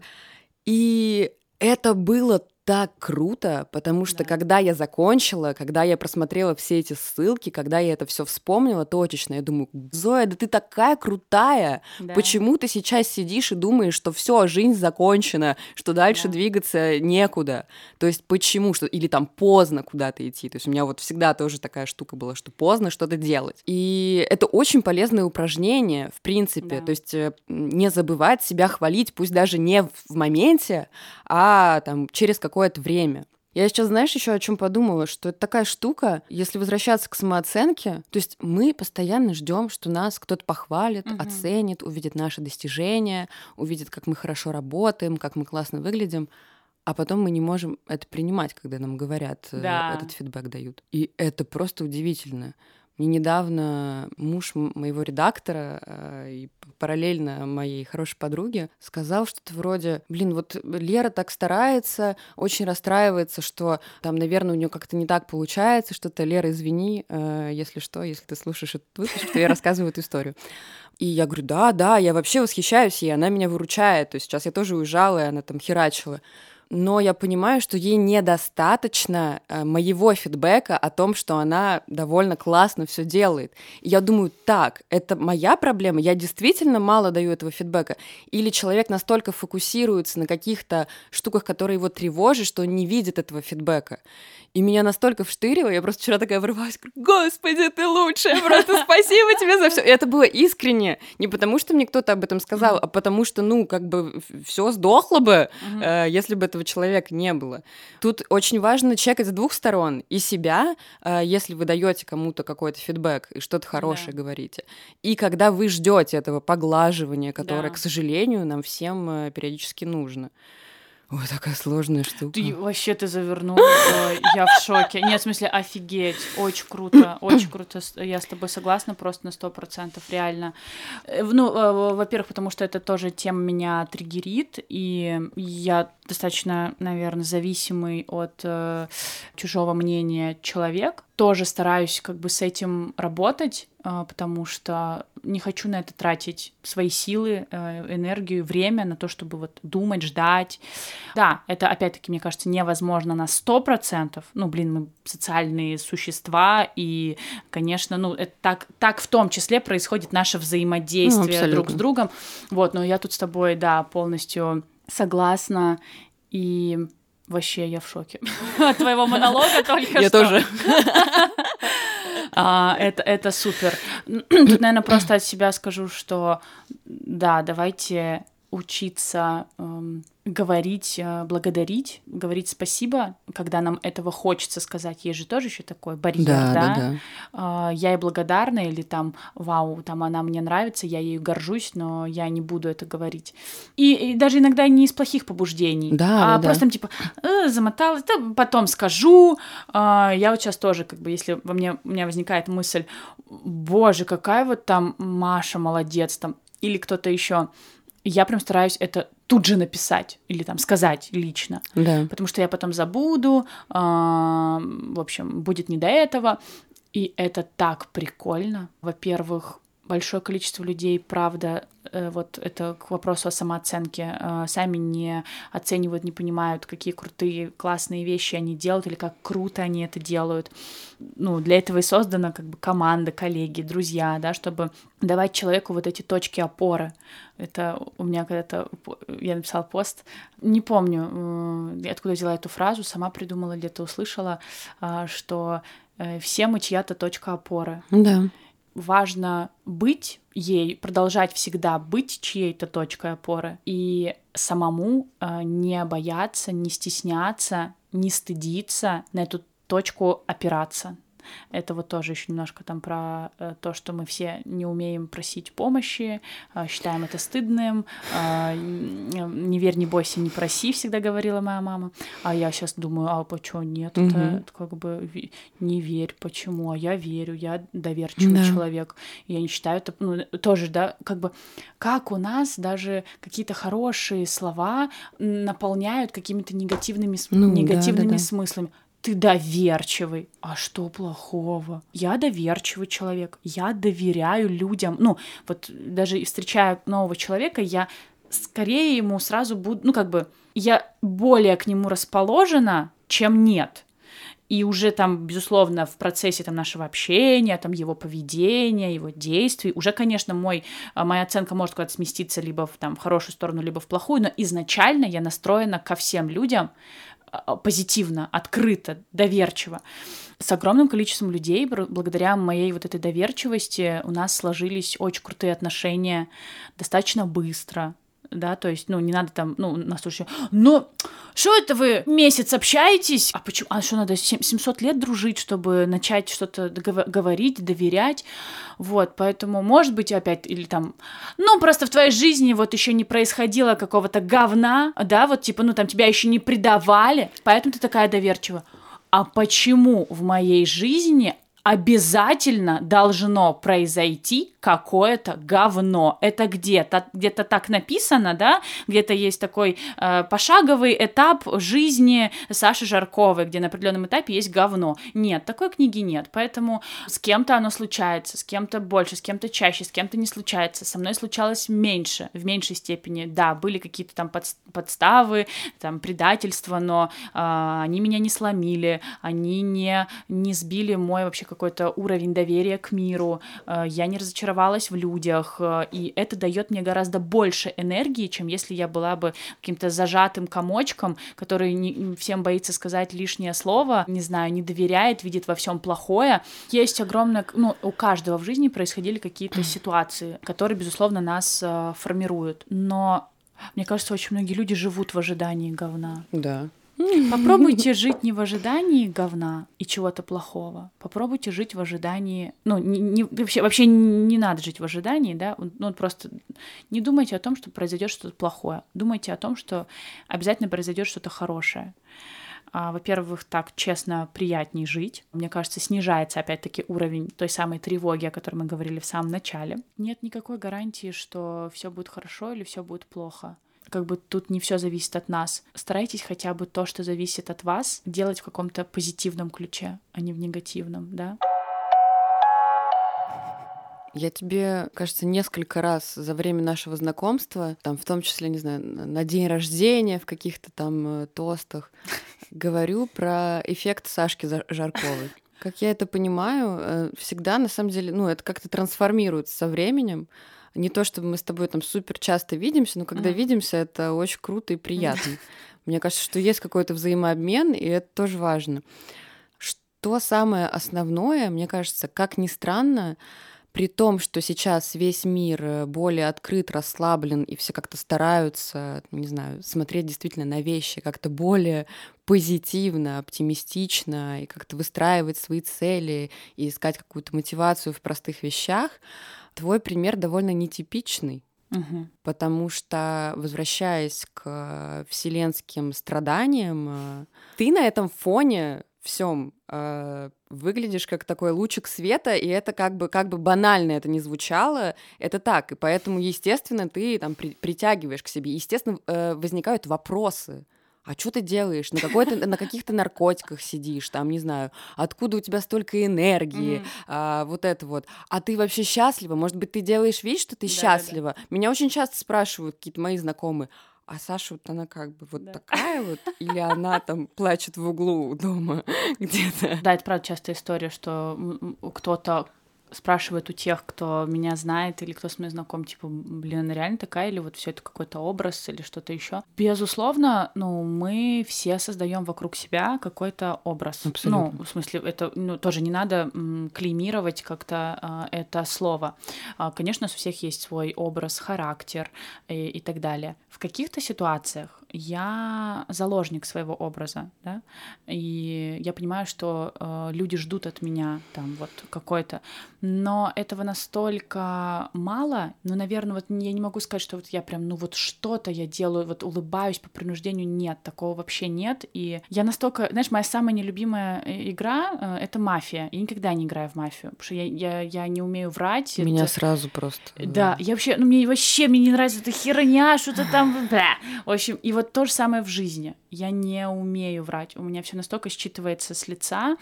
И это было так круто, потому что Да. когда я закончила, когда я просмотрела все эти ссылки, когда я это все вспомнила точечно, я думаю, Зоя, да ты такая крутая, Да. почему ты сейчас сидишь и думаешь, что все, жизнь закончена, что дальше Да. двигаться некуда? То есть почему? Что... Или там поздно куда-то идти. То есть у меня вот всегда тоже такая штука была, что поздно что-то делать. И это очень полезное упражнение, в принципе. Да. То есть э, не забывать себя хвалить, пусть даже не в моменте, а там через какое-то время. Я сейчас, знаешь, еще о чем подумала, что это такая штука, если возвращаться к самооценке, то есть мы постоянно ждем, что нас кто-то похвалит, Мгм. оценит, увидит наши достижения, увидит, как мы хорошо работаем, как мы классно выглядим, а потом мы не можем это принимать, когда нам говорят, э, Да. этот фидбэк дают. И это просто удивительно. Мне недавно муж моего редактора э, и параллельно моей хорошей подруге сказал что-то вроде, блин, вот Лера так старается, очень расстраивается, что там, наверное, у нее как-то не так получается, что-то, Лера, извини, э, если что, если ты слушаешь этот выпуск, то я рассказываю эту историю. И я говорю, да, да, я вообще восхищаюсь ей, она меня выручает. То есть сейчас я тоже уезжала, и она там херачила. Но я понимаю, что ей недостаточно э, моего фидбэка о том, что она довольно классно все делает. И я думаю, так, это моя проблема, я действительно мало даю этого фидбэка, или человек настолько фокусируется на каких-то штуках, которые его тревожат, что он не видит этого фидбэка. И меня настолько вштырило, я просто вчера такая врывалась, господи, ты лучшая, просто спасибо тебе за все. И это было искренне, не потому что мне кто-то об этом сказал, а потому что, ну, как бы все сдохло бы, э, если бы этого человека не было. Тут очень важно чекать с двух сторон. И себя, э, если вы даете кому-то какой-то фидбэк и что-то хорошее Да. говорите. И когда вы ждете этого поглаживания, которое, Да. к сожалению, нам всем э, периодически нужно. Ой, такая сложная штука. Ты вообще ты завернул, ой, я в шоке. Нет, в смысле, офигеть, очень круто, очень круто. Я с тобой согласна просто на сто процентов, реально. Э, Ну, э, во-первых, потому что это тоже тема меня триггерит, и я достаточно, наверное, зависимый от э, чужого мнения человек. Тоже стараюсь как бы с этим работать, э, потому что не хочу на это тратить свои силы, э, энергию, время на то, чтобы вот думать, ждать. Да, это опять-таки, мне кажется, невозможно на сто процентов. Ну, блин, мы социальные существа, и, конечно, ну, это так, так в том числе происходит наше взаимодействие Ну, друг с другом. Вот, но я тут с тобой, да, полностью согласна, и вообще я в шоке от твоего монолога только Я что. тоже. А, это, это супер. Тут, наверное, просто от себя скажу, что да, давайте учиться эм, говорить, э, благодарить, говорить спасибо, когда нам этого хочется сказать. Есть же тоже еще такой барьер, Да, да? да, да. А, я ей благодарна, или там, вау, там она мне нравится, я ею горжусь, но я не буду это говорить. И, и даже иногда не из плохих побуждений, Да, а да, просто там типа «Э, замоталась, да, потом скажу. А, я вот сейчас тоже, как бы, если во мне, у меня возникает мысль, боже, какая вот там Маша молодец, там, или кто-то еще, я прям стараюсь это тут же написать или там сказать лично Да. потому что я потом забуду, а, в общем, будет не до этого. И это так прикольно. Во-первых, большое количество людей, правда, э, вот это к вопросу о самооценке, э, сами не оценивают, не понимают, какие крутые, классные вещи они делают или как круто они это делают. Ну, для этого и создана как бы команда, коллеги, друзья, да, чтобы давать человеку вот эти точки опоры. Это у меня когда-то я написала пост, не помню, э, откуда взяла эту фразу, сама придумала, где-то услышала, что все мы чья-то точка опоры. Да. Важно быть ей, продолжать всегда быть чьей-то точкой опоры и самому э, не бояться, не стесняться, не стыдиться на эту точку опираться. Это вот тоже еще немножко там про э, то, что мы все не умеем просить помощи, э, считаем это стыдным. э, не верь, не бойся, не проси, всегда говорила моя мама. А я сейчас думаю, а почему нет? Это, это как бы не верь, почему? А я верю, я доверчивый Да. человек. Я не считаю это, ну, тоже, да, как бы, как у нас даже какие-то хорошие слова наполняют какими-то негативными, Ну, да, негативными да, да. смыслами. Ты доверчивый. А что плохого? Я доверчивый человек. Я доверяю людям. Ну, вот даже встречая нового человека, я скорее ему сразу буду, ну, как бы, я более к нему расположена, чем нет. И уже там, безусловно, в процессе там, нашего общения, там, его поведения, его действий, уже, конечно, мой, а, моя оценка может куда-то сместиться либо в, там, в хорошую сторону, либо в плохую, но изначально я настроена ко всем людям позитивно, открыто, доверчиво. С огромным количеством людей, благодаря моей вот этой доверчивости, у нас сложились очень крутые отношения достаточно быстро, да, то есть, ну, не надо там, ну, нас уже, ну, что это вы месяц общаетесь? А почему? А что, надо сем- 700 лет дружить, чтобы начать что-то говорить, доверять? Вот, поэтому, может быть, опять, или там, ну, просто в твоей жизни вот еще не происходило какого-то говна, да, вот, типа, ну, там, тебя еще не предавали, поэтому ты такая доверчивая. А почему в моей жизни обязательно должно произойти какое-то говно. Это где-то где-то так написано, да? Где-то есть такой э, пошаговый этап жизни Саши Жарковой, где на определенном этапе есть говно. Нет, такой книги нет. Поэтому с кем-то оно случается, с кем-то больше, с кем-то чаще, с кем-то не случается. Со мной случалось меньше, в меньшей степени. Да, были какие-то там под, подставы, там предательства, но э, они меня не сломили, они не, не сбили мой вообще какой-то уровень доверия к миру. Э, я не разочаровалась в людях, э, и это дает мне гораздо больше энергии, чем если я была бы каким-то зажатым комочком, который не, всем боится сказать лишнее слово, не знаю, не доверяет, видит во всем плохое. Есть огромное, ну, у каждого в жизни происходили какие-то ситуации, которые, безусловно, нас э, формируют. Но мне кажется, очень многие люди живут в ожидании говна. Да. Попробуйте жить не в ожидании говна и чего-то плохого. Попробуйте жить в ожидании... Ну, не, не, вообще, вообще не надо жить в ожидании, да? Ну, просто не думайте о том, что произойдет что-то плохое. Думайте о том, что обязательно произойдет что-то хорошее. А, во-первых, так честно приятней жить. Мне кажется, снижается опять-таки уровень той самой тревоги, о которой мы говорили в самом начале. Нет никакой гарантии, что все будет хорошо или все будет плохо как бы тут не все зависит от нас. Старайтесь хотя бы то, что зависит от вас, делать в каком-то позитивном ключе, а не в негативном, да? Я тебе, кажется, несколько раз за время нашего знакомства, там, в том числе, не знаю, на день рождения, в каких-то там э, тостах, говорю про эффект Сашки Жарковой. Как я это понимаю, э, всегда, на самом деле, ну, это как-то трансформируется со временем не то чтобы мы с тобой там супер часто видимся, но когда mm. видимся, это очень круто и приятно. Мне кажется, что есть какой-то взаимообмен, и это тоже важно. Что самое основное, мне кажется, как ни странно, при том, что сейчас весь мир э, более открыт, расслаблен, и все как-то стараются, не знаю, смотреть действительно на вещи как-то более позитивно, оптимистично, и как-то выстраивать свои цели, и искать какую-то мотивацию в простых вещах, Твой пример довольно нетипичный, угу. потому что, возвращаясь к вселенским страданиям, э, ты на этом фоне всем э, выглядишь как такой лучик света, и это как бы, как бы банально это не звучало, это так, и поэтому, естественно, ты там при, притягиваешь к себе, естественно, э, возникают вопросы, а что ты делаешь? На, какой-то, на каких-то наркотиках сидишь, там, не знаю, откуда у тебя столько энергии, mm-hmm. а, вот это вот. А ты вообще счастлива? Может быть, ты делаешь вид, что ты да, счастлива? Да, да. Меня очень часто спрашивают какие-то мои знакомые, а Саша вот она как бы вот да. такая вот, или она там плачет в углу дома где-то. Да, это правда частая история, что кто-то спрашивают у тех, кто меня знает или кто с мной знаком, типа, блин, она реально такая, или вот все это какой-то образ или что-то еще. Безусловно, ну, мы все создаем вокруг себя какой-то образ. Абсолютно. Ну, в смысле, это ну, тоже не надо м, клеймировать как-то а, это слово. А, конечно, у всех есть свой образ, характер и, и так далее. В каких-то ситуациях я заложник своего образа, да, и я понимаю, что э, люди ждут от меня там вот какой-то, но этого настолько мало, ну, наверное, вот я не могу сказать, что вот я прям, ну, вот что-то я делаю, вот улыбаюсь по принуждению, нет, такого вообще нет, и я настолько, знаешь, моя самая нелюбимая э, игра э, — это мафия, я никогда не играю в мафию, потому что я, я, я не умею врать. Меня это... сразу просто... Да, я вообще, ну, мне вообще, мне не нравится эта херня, что-то там, бля. в общем, и вот то же самое в жизни. Я не умею врать. У меня все настолько считывается с лица,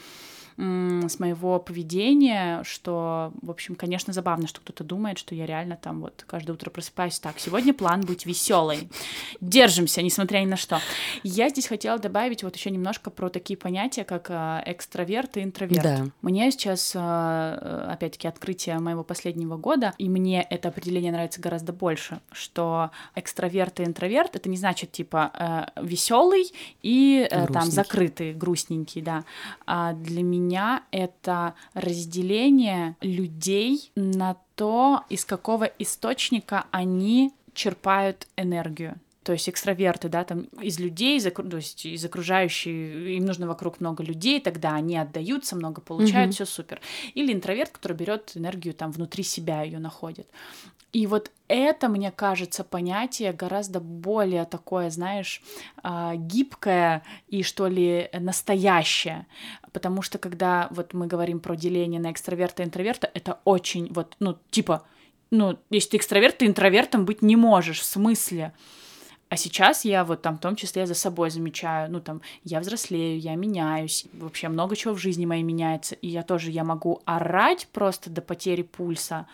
с моего поведения, что, в общем, конечно, забавно, что кто-то думает, что я реально там вот каждое утро просыпаюсь так. Сегодня план быть веселой. Держимся, несмотря ни на что. Я здесь хотела добавить вот еще немножко про такие понятия, как э, экстраверт и интроверт. Да. Мне сейчас, э, э, опять-таки, открытие моего последнего года, и мне это определение нравится гораздо больше, что экстраверт и интроверт это не значит типа веселый и там закрытый, грустненький, да. А для меня меня это разделение людей на то, из какого источника они черпают энергию то есть экстраверты, да, там из людей, из, то есть из окружающей, им нужно вокруг много людей, тогда они отдаются, много получают, mm-hmm. все супер. Или интроверт, который берет энергию там внутри себя, ее находит. И вот это, мне кажется, понятие гораздо более такое, знаешь, а, гибкое и, что ли, настоящее. Потому что когда вот мы говорим про деление на экстраверта и интроверта, это очень вот, ну, типа, ну, если ты экстраверт, ты интровертом быть не можешь, в смысле. А сейчас я вот там в том числе за собой замечаю, ну там я взрослею, я меняюсь, вообще много чего в жизни моей меняется, и я тоже, я могу орать просто до потери пульса,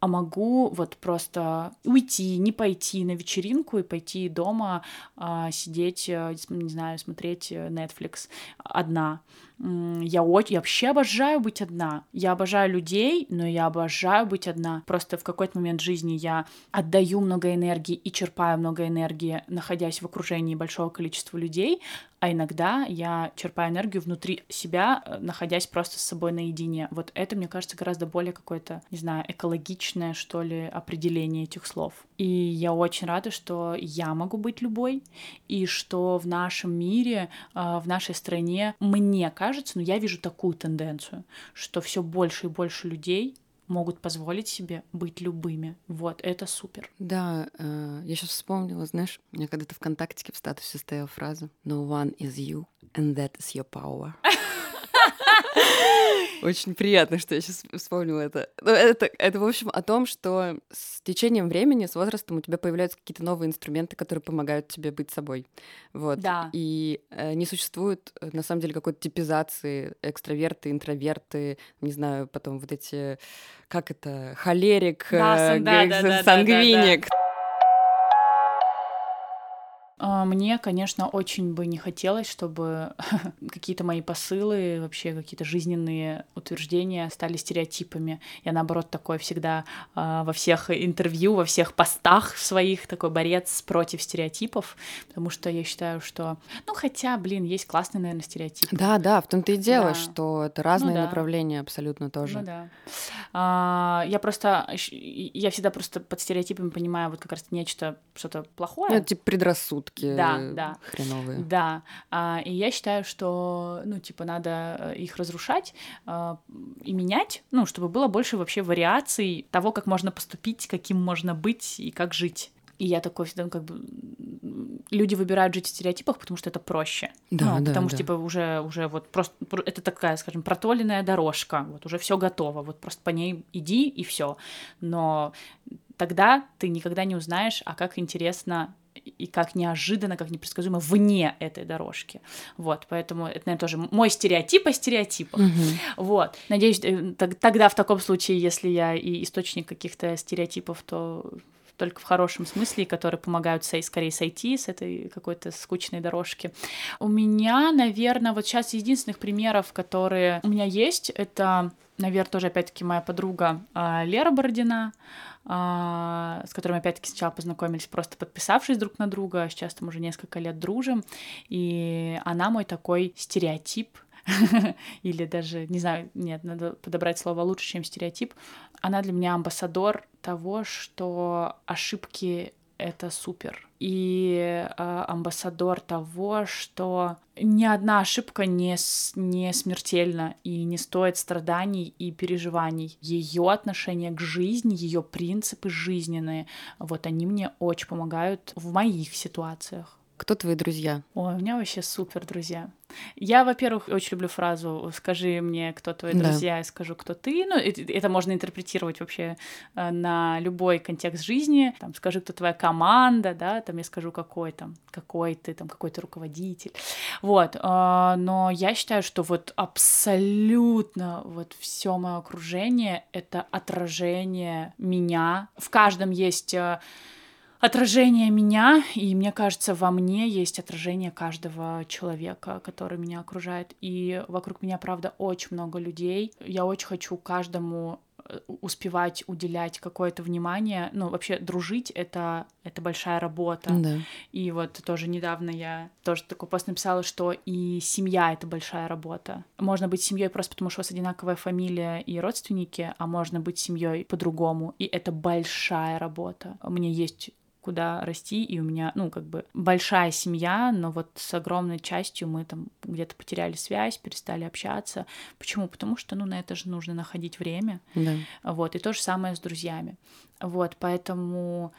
а могу вот просто уйти, не пойти на вечеринку и пойти дома а, сидеть, э, не знаю, смотреть э, Netflix одна. Я, очень, я вообще обожаю быть одна. Я обожаю людей, но я обожаю быть одна. Просто в какой-то момент жизни я отдаю много энергии и черпаю много энергии, находясь в окружении большого количества людей, а иногда я черпаю энергию внутри себя, э, находясь просто с собой наедине. Вот это, мне кажется, гораздо более какое-то, не знаю, экологичное, что ли, определение этих слов. И я очень рада, что я могу быть любой, и что в нашем мире, э, в нашей стране, мне кажется, но ну, я вижу такую тенденцию, что все больше и больше людей могут позволить себе быть любыми. Вот, это супер. Да, э, я сейчас вспомнила, знаешь, у меня когда-то ВКонтакте в статусе стояла фраза «No one is you, and that is your power». Очень приятно, что я сейчас вспомнила это. Ну, это. Это, в общем, о том, что с течением времени, с возрастом у тебя появляются какие-то новые инструменты, которые помогают тебе быть собой. Вот. Да. И э, не существует, э, на самом деле, какой-то типизации экстраверты, интроверты, не знаю, потом вот эти, как это, холерик, да, э, да, да, сангвиник. Да, да, да. Мне, конечно, очень бы не хотелось, чтобы какие-то мои посылы, вообще какие-то жизненные утверждения стали стереотипами. Я, наоборот, такой всегда э, во всех интервью, во всех постах своих такой борец против стереотипов, потому что я считаю, что... Ну, хотя, блин, есть классные, наверное, стереотипы. Да, да, в том-то и дело, Да. что это разные Ну да. направления абсолютно тоже. Ну да. А, я просто... Я всегда просто под стереотипами понимаю вот как раз нечто, что-то плохое. Ну, это типа предрассудки Да, да. хреновые. Да, а, и я считаю, что, ну, типа, надо э, их разрушать а, и менять, ну, чтобы было больше вообще вариаций того, как можно поступить, каким можно быть и как жить. И я такой всегда, ну, как бы, люди выбирают жить в стереотипах, потому что это проще. Да, ну, да, потому да. что, типа, уже, уже вот просто, пр- это такая, скажем, протоленная дорожка, вот уже все готово, вот просто по ней иди и все. Но тогда ты никогда не узнаешь, а как интересно и как неожиданно, как непредсказуемо вне этой дорожки. Вот, поэтому это, наверное, тоже мой стереотип о стереотипах. Мгм. Вот. Надеюсь, э, тогда в таком случае, если я и источник каких-то стереотипов, то только в хорошем смысле, которые помогают сей- скорее сойти с этой какой-то скучной дорожки. У меня, наверное, вот сейчас единственных примеров, которые у меня есть, это, наверное, тоже опять-таки моя подруга а, Лера Бородина, с которой мы опять-таки сначала познакомились, просто подписавшись друг на друга, а сейчас там уже несколько лет дружим, и она мой такой стереотип, или даже, не знаю, нет, надо подобрать слово лучше, чем стереотип. Она для меня амбассадор того, что ошибки — это супер. И э, амбассадор того, что ни одна ошибка не, с- не смертельна и не стоит страданий и переживаний. Ее отношение к жизни, ее принципы жизненные, вот они мне очень помогают в моих ситуациях. Кто твои друзья? Ой, у меня вообще супер друзья. Я, во-первых, очень люблю фразу «скажи мне, кто твои Да. друзья, я скажу, кто ты». Ну, это, можно интерпретировать вообще э, на любой контекст жизни. Там, скажи, кто твоя команда, да, там я скажу, какой там, какой ты, там, какой ты руководитель. Вот. э, Но я считаю, что вот абсолютно вот все мое окружение — это отражение меня. В каждом есть э, отражение меня, и мне кажется, во мне есть отражение каждого человека, который меня окружает. И вокруг меня, правда, очень много людей. Я очень хочу каждому э, успевать уделять какое-то внимание. Ну, вообще, дружить это, это большая работа. Да. И вот тоже недавно я тоже такой пост написала, что и семья — это большая работа. Можно быть семьей просто потому, что у вас одинаковая фамилия и родственники, а можно быть семьей по-другому. И это большая работа. У меня есть куда расти, и у меня, ну, как бы большая семья, но вот с огромной частью мы там где-то потеряли связь, перестали общаться. Почему? Потому что, ну, на это же нужно находить время. Да. Вот, и то же самое с друзьями. Вот, поэтому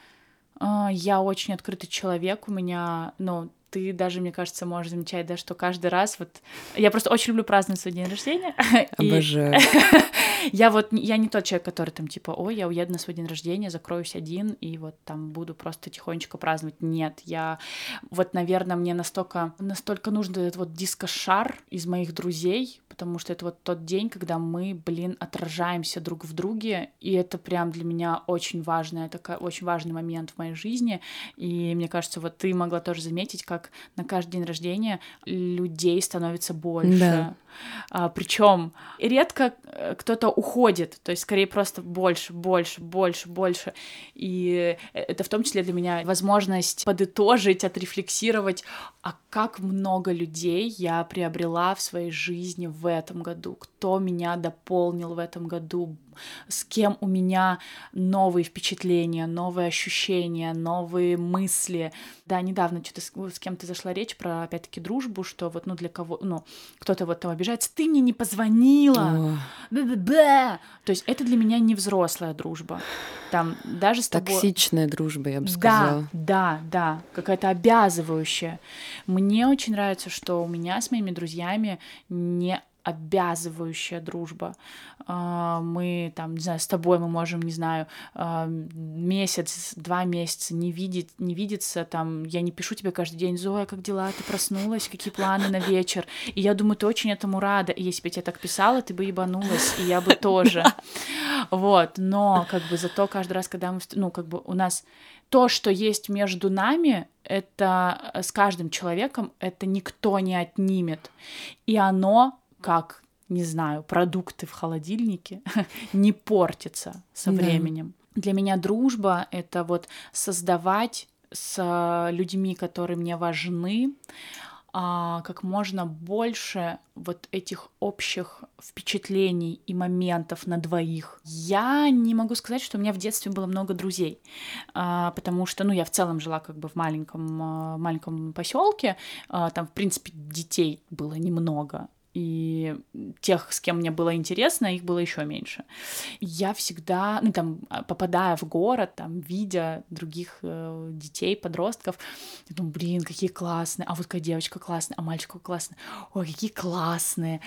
э, я очень открытый человек, у меня, ну, ты даже, мне кажется, можешь замечать, да, что каждый раз вот... Я просто очень люблю праздновать свой день рождения. Обожаю. я вот, я не тот человек, который там типа, ой, я уеду на свой день рождения, закроюсь один и вот там буду просто тихонечко праздновать. Нет, я вот, наверное, мне настолько, настолько нужен этот вот дискошар из моих друзей, потому что это вот тот день, когда мы, блин, отражаемся друг в друге, и это прям для меня очень важный, это очень важный момент в моей жизни, и мне кажется, вот ты могла тоже заметить, как на каждый день рождения людей становится больше. Да. А, причем редко э, кто-то уходит, то есть скорее просто больше, больше, больше, больше. И это в том числе для меня возможность подытожить, отрефлексировать, а как много людей я приобрела в своей жизни в этом году, кто меня дополнил в этом году, с кем у меня новые впечатления, новые ощущения, новые мысли. Да, недавно что-то с, с кем-то зашла речь про, опять-таки, дружбу, что вот, ну, для кого, ну, кто-то вот там обижается, ты мне не позвонила, то есть это для меня не взрослая дружба. Там даже с тобой... Токсичная дружба, я бы сказала. Да, да, да, какая-то обязывающая. Мне очень нравится, что у меня с моими друзьями не обязывающая дружба. А, мы там, не знаю, с тобой мы можем, не знаю, а, месяц, два месяца не видеть, не видеться, там, я не пишу тебе каждый день, Зоя, как дела, ты проснулась, какие планы на вечер, и я думаю, ты очень этому рада, и если бы я тебе так писала, ты бы ебанулась, и я бы тоже, вот, но, как бы, зато каждый раз, когда мы, ну, как бы, у нас то, что есть между нами, это с каждым человеком, это никто не отнимет. И оно как, не знаю, продукты в холодильнике, не портится со Да. временем. Для меня дружба — это вот создавать с людьми, которые мне важны, а, как можно больше вот этих общих впечатлений и моментов на двоих. Я не могу сказать, что у меня в детстве было много друзей, а, потому что, ну, я в целом жила как бы в маленьком, а, маленьком поселке, а, там, в принципе, детей было немного, и тех, с кем мне было интересно, их было еще меньше. Я всегда, ну там, попадая в город, там, видя других э, детей, подростков, я думаю, блин, какие классные, а вот какая девочка классная, а мальчик классный, ой, какие классные,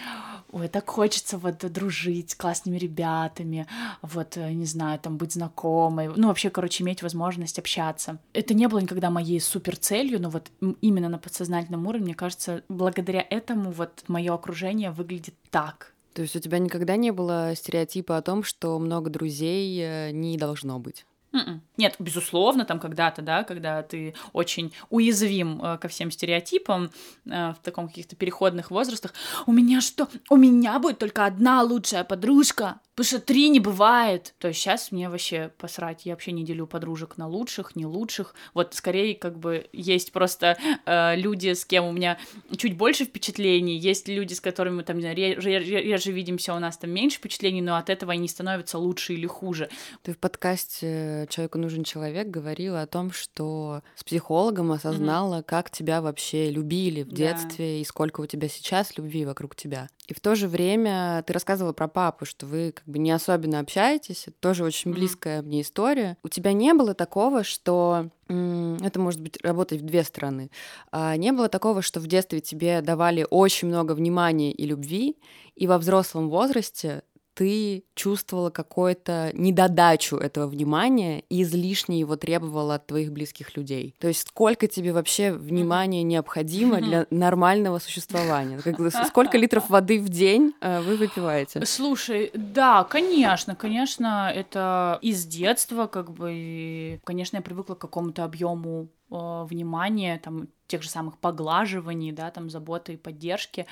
ой, так хочется вот дружить с классными ребятами, вот, э, не знаю, там, быть знакомой, ну, вообще, короче, иметь возможность общаться. Это не было никогда моей супер целью, но вот именно на подсознательном уровне, мне кажется, благодаря этому вот мое окружение выглядит так. То есть у тебя никогда не было стереотипа о том, что много друзей э, не должно быть? Мгм. Нет, безусловно, там когда-то, да, когда ты очень уязвим э, ко всем стереотипам э, в таком каких-то переходных возрастах. У меня что? У меня будет только одна лучшая подружка, потому что три не бывает. То есть сейчас мне вообще посрать, я вообще не делю подружек на лучших, не лучших. Вот скорее как бы есть просто э, люди, с кем у меня чуть больше впечатлений, есть люди, с которыми мы там, не знаю, реже- реже видимся, у нас там меньше впечатлений, но от этого они становятся лучше или хуже. Ты в подкасте «Человеку нужен человек» говорила о том, что с психологом осознала, как тебя вообще любили в детстве и сколько у тебя сейчас любви вокруг тебя. И в то же время ты рассказывала про папу, что вы как бы не особенно общаетесь. Это тоже очень Мгм. близкая мне история. У тебя не было такого, что это может быть работать в две стороны. А, Не было такого, что в детстве тебе давали очень много внимания и любви, и во взрослом возрасте ты чувствовала какую-то недодачу этого внимания и излишне его требовала от твоих близких людей. То есть сколько тебе вообще внимания необходимо для нормального существования? Сколько литров воды в день э, вы выпиваете? Слушай, да, конечно, конечно, это из детства, как бы, конечно, я привыкла к какому-то объему э, внимания, там, тех же самых поглаживаний, да, там, заботы и поддержки,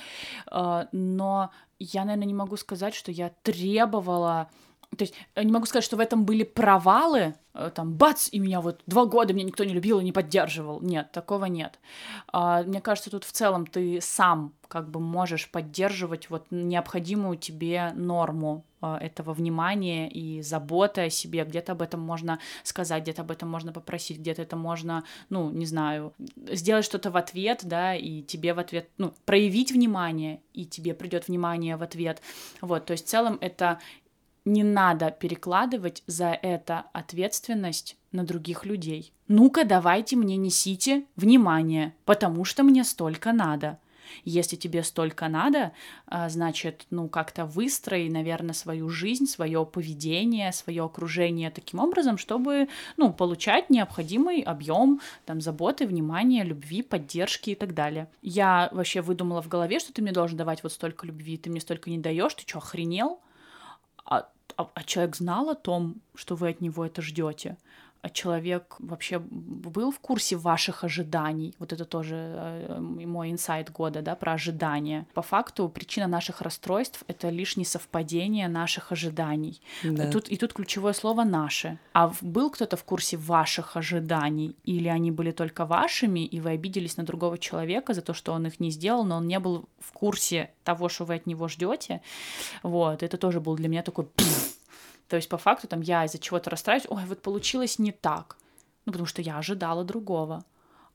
Э, но я, наверное, не могу сказать, что я требовала то есть э, не могу сказать, что в этом были провалы, э, там, бац, и меня вот два года меня никто не любил и не поддерживал. Нет, такого нет. А, мне кажется, тут в целом ты сам как бы можешь поддерживать вот необходимую тебе норму а, этого внимания и заботы о себе. Где-то об этом можно сказать, где-то об этом можно попросить, где-то это можно, ну, не знаю, сделать что-то в ответ, да, и тебе в ответ, ну, проявить внимание, и тебе придет внимание в ответ. Вот, то есть в целом это не надо перекладывать за это ответственность на других людей. Ну-ка, давайте мне несите внимание, потому что мне столько надо. Если тебе столько надо, а, значит, ну, как-то выстрой, наверное, свою жизнь, свое поведение, свое окружение таким образом, чтобы, ну, получать необходимый объем там заботы, внимания, любви, поддержки и так далее. Я вообще выдумала в голове, что ты мне должен давать вот столько любви, ты мне столько не даешь, ты что, охренел? А а, а человек знал о том, что вы от него это ждете? А человек вообще был в курсе ваших ожиданий. Вот это тоже э, мой инсайт года, да, про ожидания. По факту причина наших расстройств — это лишь несовпадение наших ожиданий. Да. И, тут, и тут ключевое слово «наши». А был кто-то в курсе ваших ожиданий? Или они были только вашими, и вы обиделись на другого человека за то, что он их не сделал, но он не был в курсе того, что вы от него ждете? Вот, это тоже был для меня такой то есть по факту там я из-за чего-то расстраиваюсь, ой, вот получилось не так, ну потому что я ожидала другого.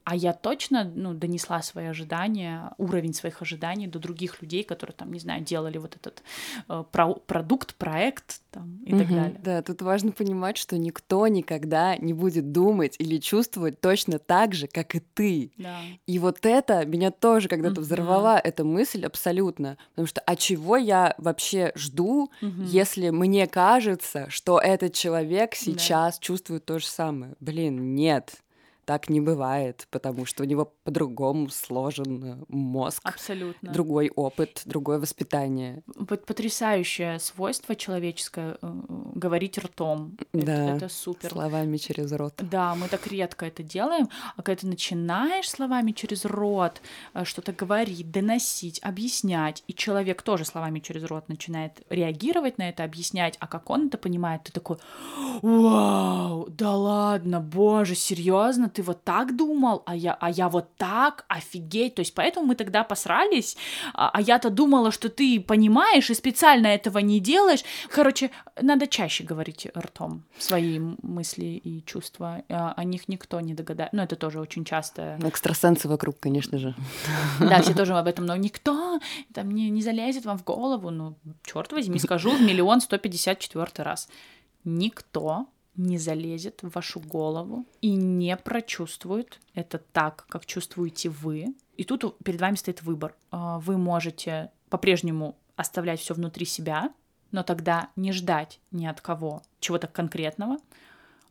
А я точно, ну, донесла свои ожидания, уровень своих ожиданий до других людей, которые там, не знаю, делали вот этот э, про продукт, проект там, и угу, так далее. Да, тут важно понимать, что никто никогда не будет думать или чувствовать точно так же, как и ты. Да. И вот это меня тоже когда-то угу. взорвала эта мысль абсолютно, потому что а чего я вообще жду, угу. если мне кажется, что этот человек сейчас да. чувствует то же самое? Блин, нет так не бывает, потому что у него по-другому сложен э, мозг. Абсолютно. Другой опыт, другое воспитание. Потрясающее свойство человеческое э, говорить ртом. Да. Это, это супер. Словами через рот. Да, мы так редко это делаем. А когда ты начинаешь словами через рот э, что-то говорить, доносить, объяснять, и человек тоже словами через рот начинает реагировать на это, объяснять, а как он это понимает, ты такой, вау, да ладно, боже, серьезно, ты вот так думал, а я, а я вот так, офигеть. То есть поэтому мы тогда посрались, а, а я-то думала, что ты понимаешь и специально этого не делаешь. Короче, надо чаще говорить ртом свои мысли и чувства. А, о них никто не догадается. Ну, это тоже очень часто. Экстрасенсы вокруг, конечно же. Да, все тоже об этом, но никто там не, не залезет вам в голову. Ну, черт возьми, скажу в миллион сто пятьдесят четвертый раз. Никто не залезет в вашу голову и не прочувствует это так, как чувствуете вы. И тут перед вами стоит выбор. А, вы можете по-прежнему оставлять все внутри себя, но тогда не ждать ни от кого чего-то конкретного,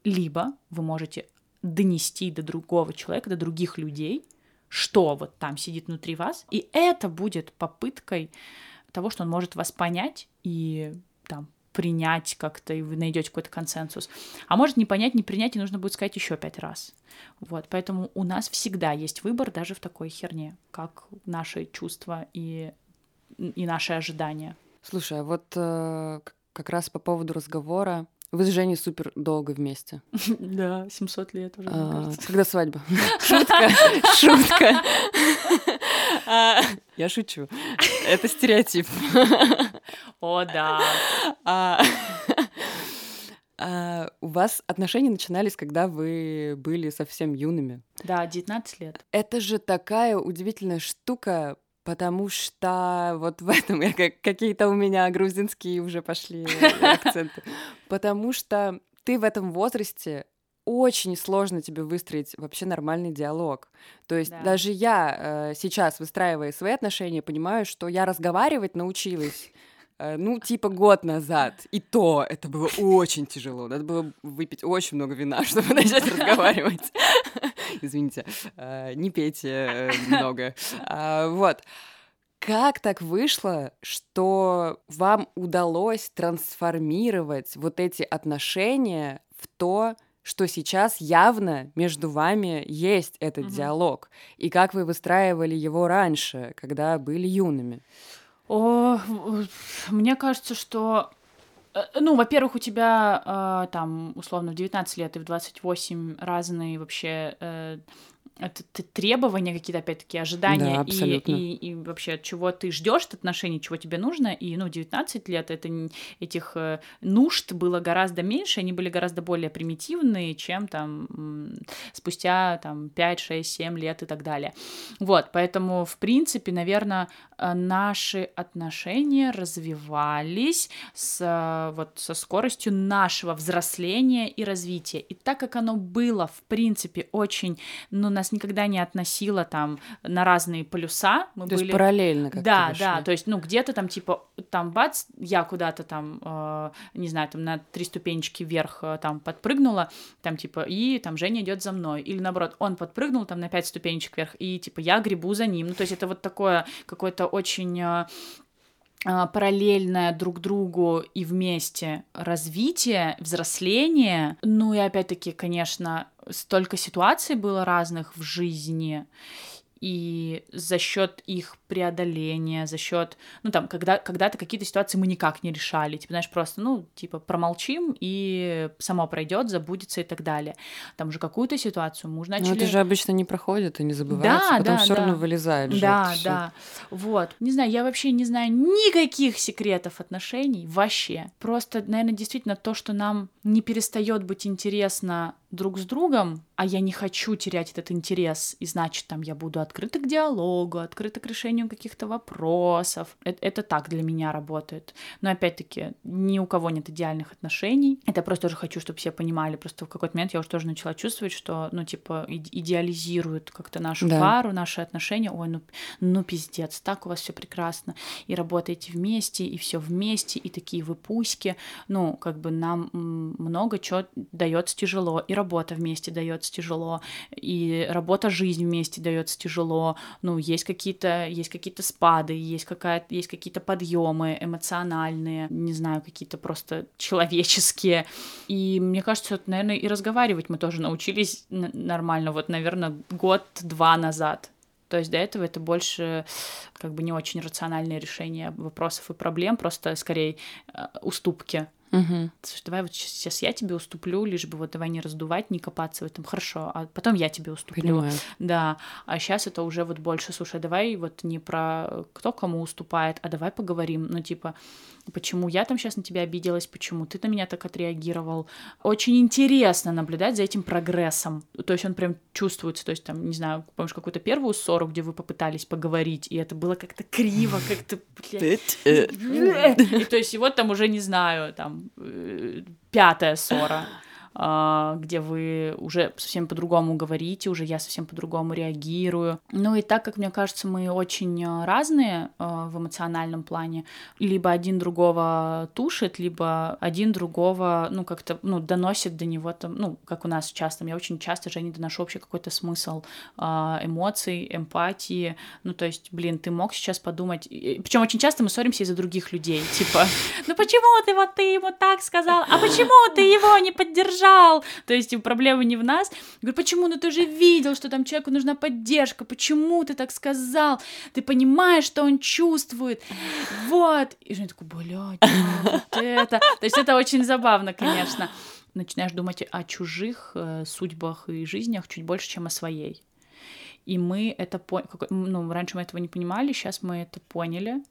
либо вы можете донести до другого человека, до других людей, что вот там сидит внутри вас, и это будет попыткой того, что он может вас понять и там принять как-то, и вы найдете какой-то консенсус. А может не понять, не принять, и нужно будет сказать еще пять раз. Вот, поэтому у нас всегда есть выбор даже в такой херне, как наши чувства и, и наши ожидания. Слушай, а вот э, как раз по поводу разговора, вы с Женей супер долго вместе. Да, 700 лет уже, а, Когда свадьба? Шутка, шутка. А, я шучу. Это стереотип. О, да. А, а, у вас отношения начинались, когда вы были совсем юными. Да, 19 лет. Это же такая удивительная штука, потому что вот в этом какие-то у меня грузинские уже пошли акценты. Потому что ты в этом возрасте очень сложно тебе выстроить вообще нормальный диалог. То есть да. даже я э, сейчас, выстраивая свои отношения, понимаю, что я разговаривать научилась ну, типа год назад. И то это было очень тяжело. Надо было выпить очень много вина, чтобы начать разговаривать. Извините, э, не пейте э, много. Вот. Как так вышло, что вам удалось трансформировать вот эти отношения в то, что сейчас явно между вами есть этот mm диалог, и как вы выстраивали его раньше, когда были юными? О, мне кажется, что Э, Ну, во-первых, у тебя э, там, условно, в 19 лет и в 28 разные вообще э, это требования какие-то, опять-таки, ожидания Да, и, абсолютно. и, и вообще, чего ты ждешь от отношений, чего тебе нужно. И, ну, 19 лет это этих э, нужд было гораздо меньше, они были гораздо более примитивные, чем там спустя там 5, 6, 7 лет и так далее. Вот, поэтому, в принципе, наверное, наши отношения развивались с, э, вот, со скоростью нашего взросления и развития. И так как оно было, в принципе, очень, ну, нас никогда не относило там на разные полюса, мы То были... есть параллельно как Да, да, то есть, ну, где-то там, типа, там, бац, я куда-то там, э, не знаю, там на три ступенечки вверх э, там подпрыгнула, там, типа, и там Женя идет за мной. Или наоборот, он подпрыгнул там на пять ступенечек вверх, и, типа, я гребу за ним. Ну, то есть это вот такое какое-то очень э, параллельное друг другу и вместе развитие, взросление. Ну и опять-таки, конечно, столько ситуаций было разных в жизни, и за счет их преодоления, за счет, ну там, когда, когда-то какие-то ситуации мы никак не решали, типа, знаешь, просто, ну, типа, промолчим, и само пройдет, забудется и так далее. Там уже какую-то ситуацию мы уже начали... Но это же обычно не проходит и не забывается, Да, потом да, все равно да. вылезает же Да, это всё. да. Вот. Не знаю, я вообще не знаю никаких секретов отношений вообще. Просто, наверное, действительно то, что нам не перестает быть интересно друг с другом, а я не хочу терять этот интерес, и значит, там я буду открыта к диалогу, открыта к решению каких-то вопросов. Это, это так для меня работает. Но опять-таки, ни у кого нет идеальных отношений. Это просто тоже хочу, чтобы все понимали. Просто в какой-то момент я уже тоже начала чувствовать, что, ну, типа, иде- идеализируют как-то нашу Да. пару, наши отношения. Ой, ну, ну пиздец, так у вас все прекрасно. И работаете вместе, и все вместе, и такие выпуски. Ну, как бы нам много чего дается тяжело. И работа вместе дается тяжело, и работа жизнь вместе дается тяжело. Ну, есть какие-то есть какие-то спады, есть какая есть какие-то подъемы эмоциональные, не знаю, какие-то просто человеческие. И мне кажется, вот, наверное, и разговаривать мы тоже научились нормально, вот, наверное, год-два назад. То есть до этого это больше как бы не очень рациональное решение вопросов и проблем, просто скорее э, уступки. Мгм. Слушай, давай вот сейчас я тебе уступлю, лишь бы вот давай не раздувать, не копаться в этом. Хорошо, а потом я тебе уступлю. Понимаю. Да, а сейчас это уже вот больше, слушай, давай вот не про кто кому уступает, а давай поговорим, ну типа, почему я там сейчас на тебя обиделась, почему ты на меня так отреагировал. Очень интересно наблюдать за этим прогрессом. То есть он прям чувствуется, то есть там, не знаю, помнишь какую-то первую ссору, где вы попытались поговорить, и это было как-то криво, как-то, блядь, и то есть, и вот там уже, не знаю, там, э, пятая ссора, где вы уже совсем по-другому говорите, уже я совсем по-другому реагирую. Ну и так как, мне кажется, мы очень э, разные э, в эмоциональном плане, либо один другого тушит, либо один другого, ну, как-то, ну, доносит до него там, ну, как у нас часто, я очень часто же не доношу вообще какой-то смысл а, эмоций, эмпатии, ну, то есть, блин, ты мог сейчас подумать, причем очень часто мы ссоримся из-за других людей, типа, ну почему ты вот ты ему так сказал, а почему ты его не поддержал? То есть проблема не в нас. Я говорю, почему? Ну ты же видел, что там человеку нужна поддержка, почему ты так сказал? Ты понимаешь, что он чувствует? Вот. И Женя такой, блядь, да, вот это. То есть это очень забавно, конечно. Начинаешь думать о чужих э, судьбах и жизнях чуть больше, чем о своей. И мы это поняли, ну, раньше мы этого не понимали, сейчас мы это поняли,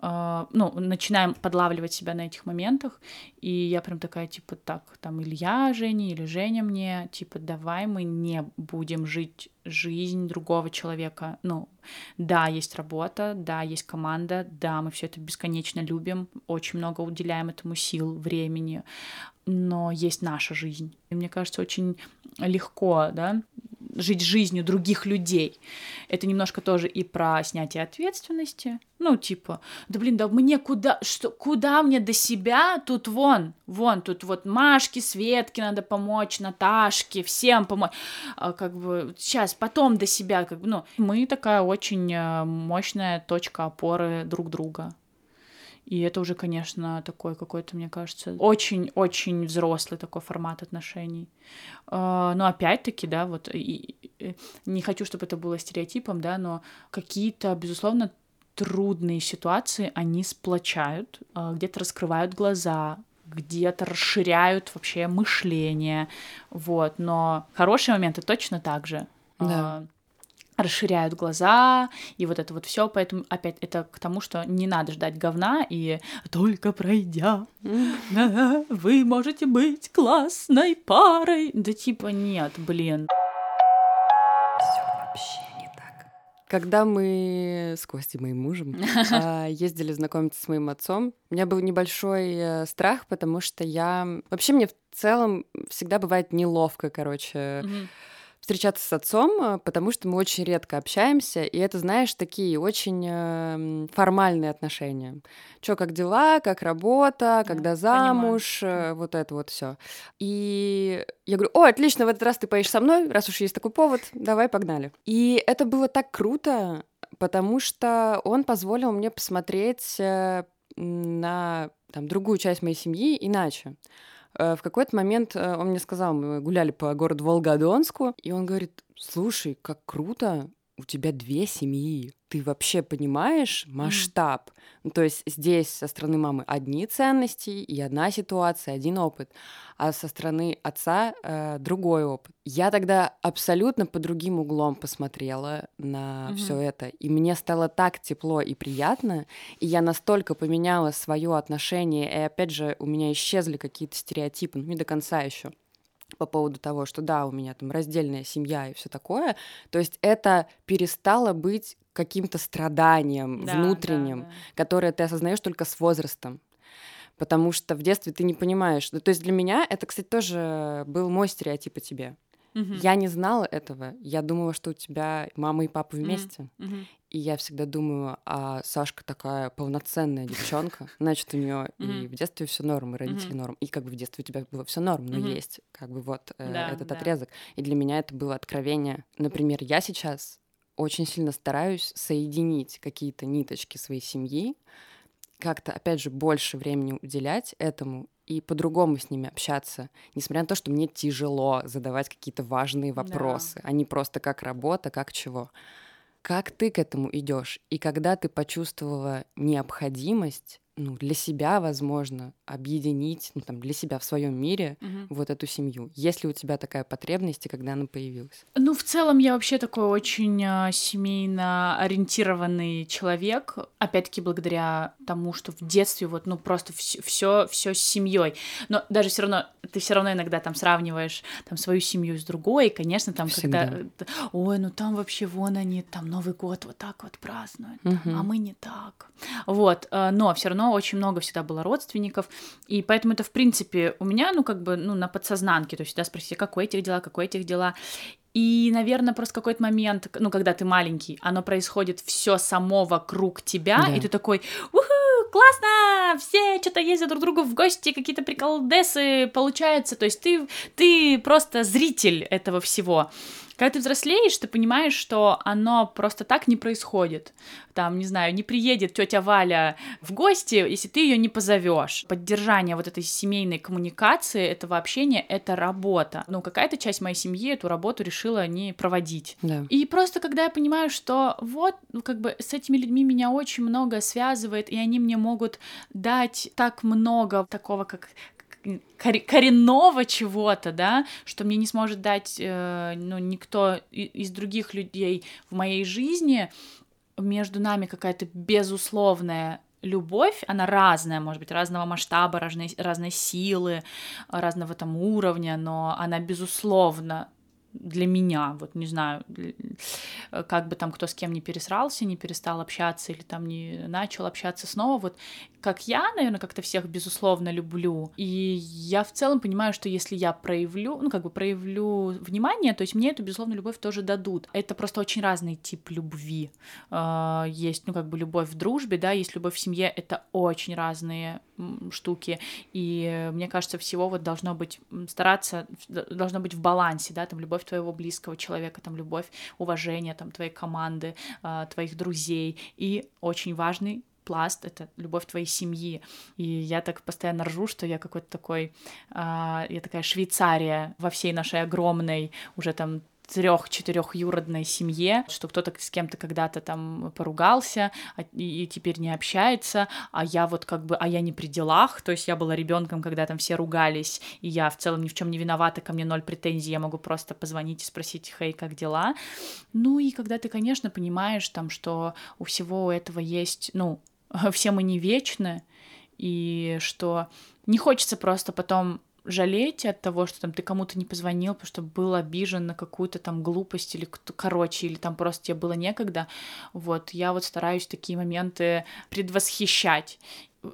Э, ну, начинаем подлавливать себя на этих моментах, и я прям такая, типа, так, там, или я Женя, или Женя мне, типа, давай мы не будем жить жизнь другого человека, ну, да, есть работа, да, есть команда, да, мы все это бесконечно любим, очень много уделяем этому сил, времени, но есть наша жизнь. И мне кажется, очень легко, да, жить жизнью других людей. Это немножко тоже и про снятие ответственности. Ну, типа, да блин, да мне куда, что, куда мне до себя? Тут вон, вон, тут вот Машке, Светке надо помочь, Наташке, всем помочь. А, как бы сейчас, потом до себя, как бы, ну, мы такая очень э, мощная точка опоры друг друга. И это уже, конечно, такой какой-то, мне кажется, очень-очень взрослый такой формат отношений. А, Но опять-таки, да, вот и, и, не хочу, чтобы это было стереотипом, да, но какие-то, безусловно, трудные ситуации, они сплочают, а, где-то раскрывают глаза, где-то расширяют вообще мышление, вот, но хорошие моменты точно так же. Да. Расширяют глаза, и вот это вот все, поэтому опять это к тому, что не надо ждать говна, и только пройдя, вы можете быть классной парой. Да типа нет, блин. Когда мы с Костей, моим мужем, а, ездили знакомиться с моим отцом, у меня был небольшой э, страх, потому что я... Вообще мне в целом всегда бывает неловко, короче, Мгм. Встречаться с отцом, э, потому что мы очень редко общаемся, и это, знаешь, такие очень эм, формальные отношения. Чё, как дела, как работа, когда понимаю. замуж, э, вот это вот все. И я говорю, о, отлично, в этот раз ты поедешь со мной, раз уж есть такой повод, давай, погнали. И это было так круто, потому что он позволил мне посмотреть э, на там, другую часть моей семьи иначе. Э, В какой-то момент э, он мне сказал, мы гуляли по городу Волгодонску, и он говорит, слушай, как круто, у тебя две семьи. Ты вообще понимаешь масштаб? Ну, то есть здесь со стороны мамы одни ценности и одна ситуация, один опыт, а со стороны отца э, другой опыт. Я тогда абсолютно по другим углом посмотрела на Мгм. все это, и мне стало так тепло и приятно, и я настолько поменяла свое отношение, и опять же у меня исчезли какие-то стереотипы, ну не до конца еще по поводу того, что да, у меня там раздельная семья и все такое. То есть это перестало быть каким-то страданием Да, внутренним, да, да. которое ты осознаешь только с возрастом. Потому что в детстве ты не понимаешь. Ну, то есть для меня это, кстати, тоже был мой стереотип о тебе. Мгм. Я не знала этого. Я думала, что у тебя мама и папа вместе. Мгм. И я всегда думаю, а Сашка такая полноценная девчонка, значит, у нее и в детстве все норм, и родители норм. И как бы в детстве у тебя было все норм, но есть как бы вот э, этот отрезок. И для меня это было откровение. Например, я сейчас очень сильно стараюсь соединить какие-то ниточки своей семьи, как-то, опять же, больше времени уделять этому и по-другому с ними общаться, несмотря на то, что мне тяжело задавать какие-то важные Да. вопросы, а не просто как работа, как чего. Как ты к этому идешь? И когда ты почувствовала необходимость, ну, для себя, возможно, объединить, ну, там, для себя в своем мире Мгм. вот эту семью. Есть ли у тебя такая потребность и когда она появилась? Ну, в целом, я вообще такой очень а, семейно ориентированный человек. Опять-таки, благодаря тому, что в детстве вот, ну, просто все, все с семьей. Но даже все равно, ты все равно иногда там сравниваешь там свою семью с другой. И, конечно, там, Всегда. когда. Ой, ну там вообще вон они, там Новый год вот так вот празднуют, там, Мгм. а мы не так. Вот, э, но все равно очень много всегда было родственников, и поэтому это, в принципе, у меня, ну, как бы, ну, на подсознанке, то есть всегда спросите, как у этих дела, как у этих дела. И, наверное, просто какой-то момент, ну, когда ты маленький, оно происходит все само вокруг тебя, Да. и ты такой, уху, классно, все что-то ездят друг к другу в гости, какие-то приколдесы получаются, то есть ты, ты просто зритель этого всего. Когда ты взрослеешь, ты понимаешь, что оно просто так не происходит. Там, не знаю, не приедет тетя Валя в гости, если ты ее не позовешь. Поддержание вот этой семейной коммуникации, этого общения — это работа. Ну, какая-то часть моей семьи эту работу решила не проводить. Да. И просто когда я понимаю, что вот, ну, как бы с этими людьми меня очень много связывает, и они мне могут дать так много такого, как коренного чего-то, да, что мне не сможет дать, э, ну, никто из других людей в моей жизни, между нами какая-то безусловная любовь, она разная, может быть, разного масштаба, разной, разной силы, разного там уровня, но она безусловно для меня, вот не знаю, э, как бы там кто с кем не пересрался, не перестал общаться или там не начал общаться снова, вот как я, наверное, как-то всех безусловно люблю, и я в целом понимаю, что если я проявлю, ну как бы проявлю внимание, то есть мне эту безусловную любовь тоже дадут. Это просто очень разный тип любви. Э, Есть, ну как бы любовь в дружбе, да, есть любовь в семье, это очень разные штуки, и э, мне кажется, всего вот должно быть стараться, должно быть в балансе, да, там любовь твоего близкого человека, там любовь, уважение там твоей команды, а, твоих друзей, и очень важный пласт — это любовь твоей семьи. И я так постоянно ржу, что я какой-то такой, а, я такая Швейцария во всей нашей огромной, уже там трех-четырехюродной семье, что кто-то с кем-то когда-то там поругался а, и, и теперь не общается, а я вот как бы, а я не при делах, то есть я была ребенком, когда там все ругались, и я в целом ни в чем не виновата, ко мне ноль претензий, я могу просто позвонить и спросить, хей, как дела? Ну и когда ты, конечно, понимаешь там, что у всего этого есть, ну, все мы не вечны, и что не хочется просто потом жалеть от того, что там ты кому-то не позвонил, потому что был обижен на какую-то там глупость или короче, или там просто тебе было некогда. Вот, я вот стараюсь такие моменты предвосхищать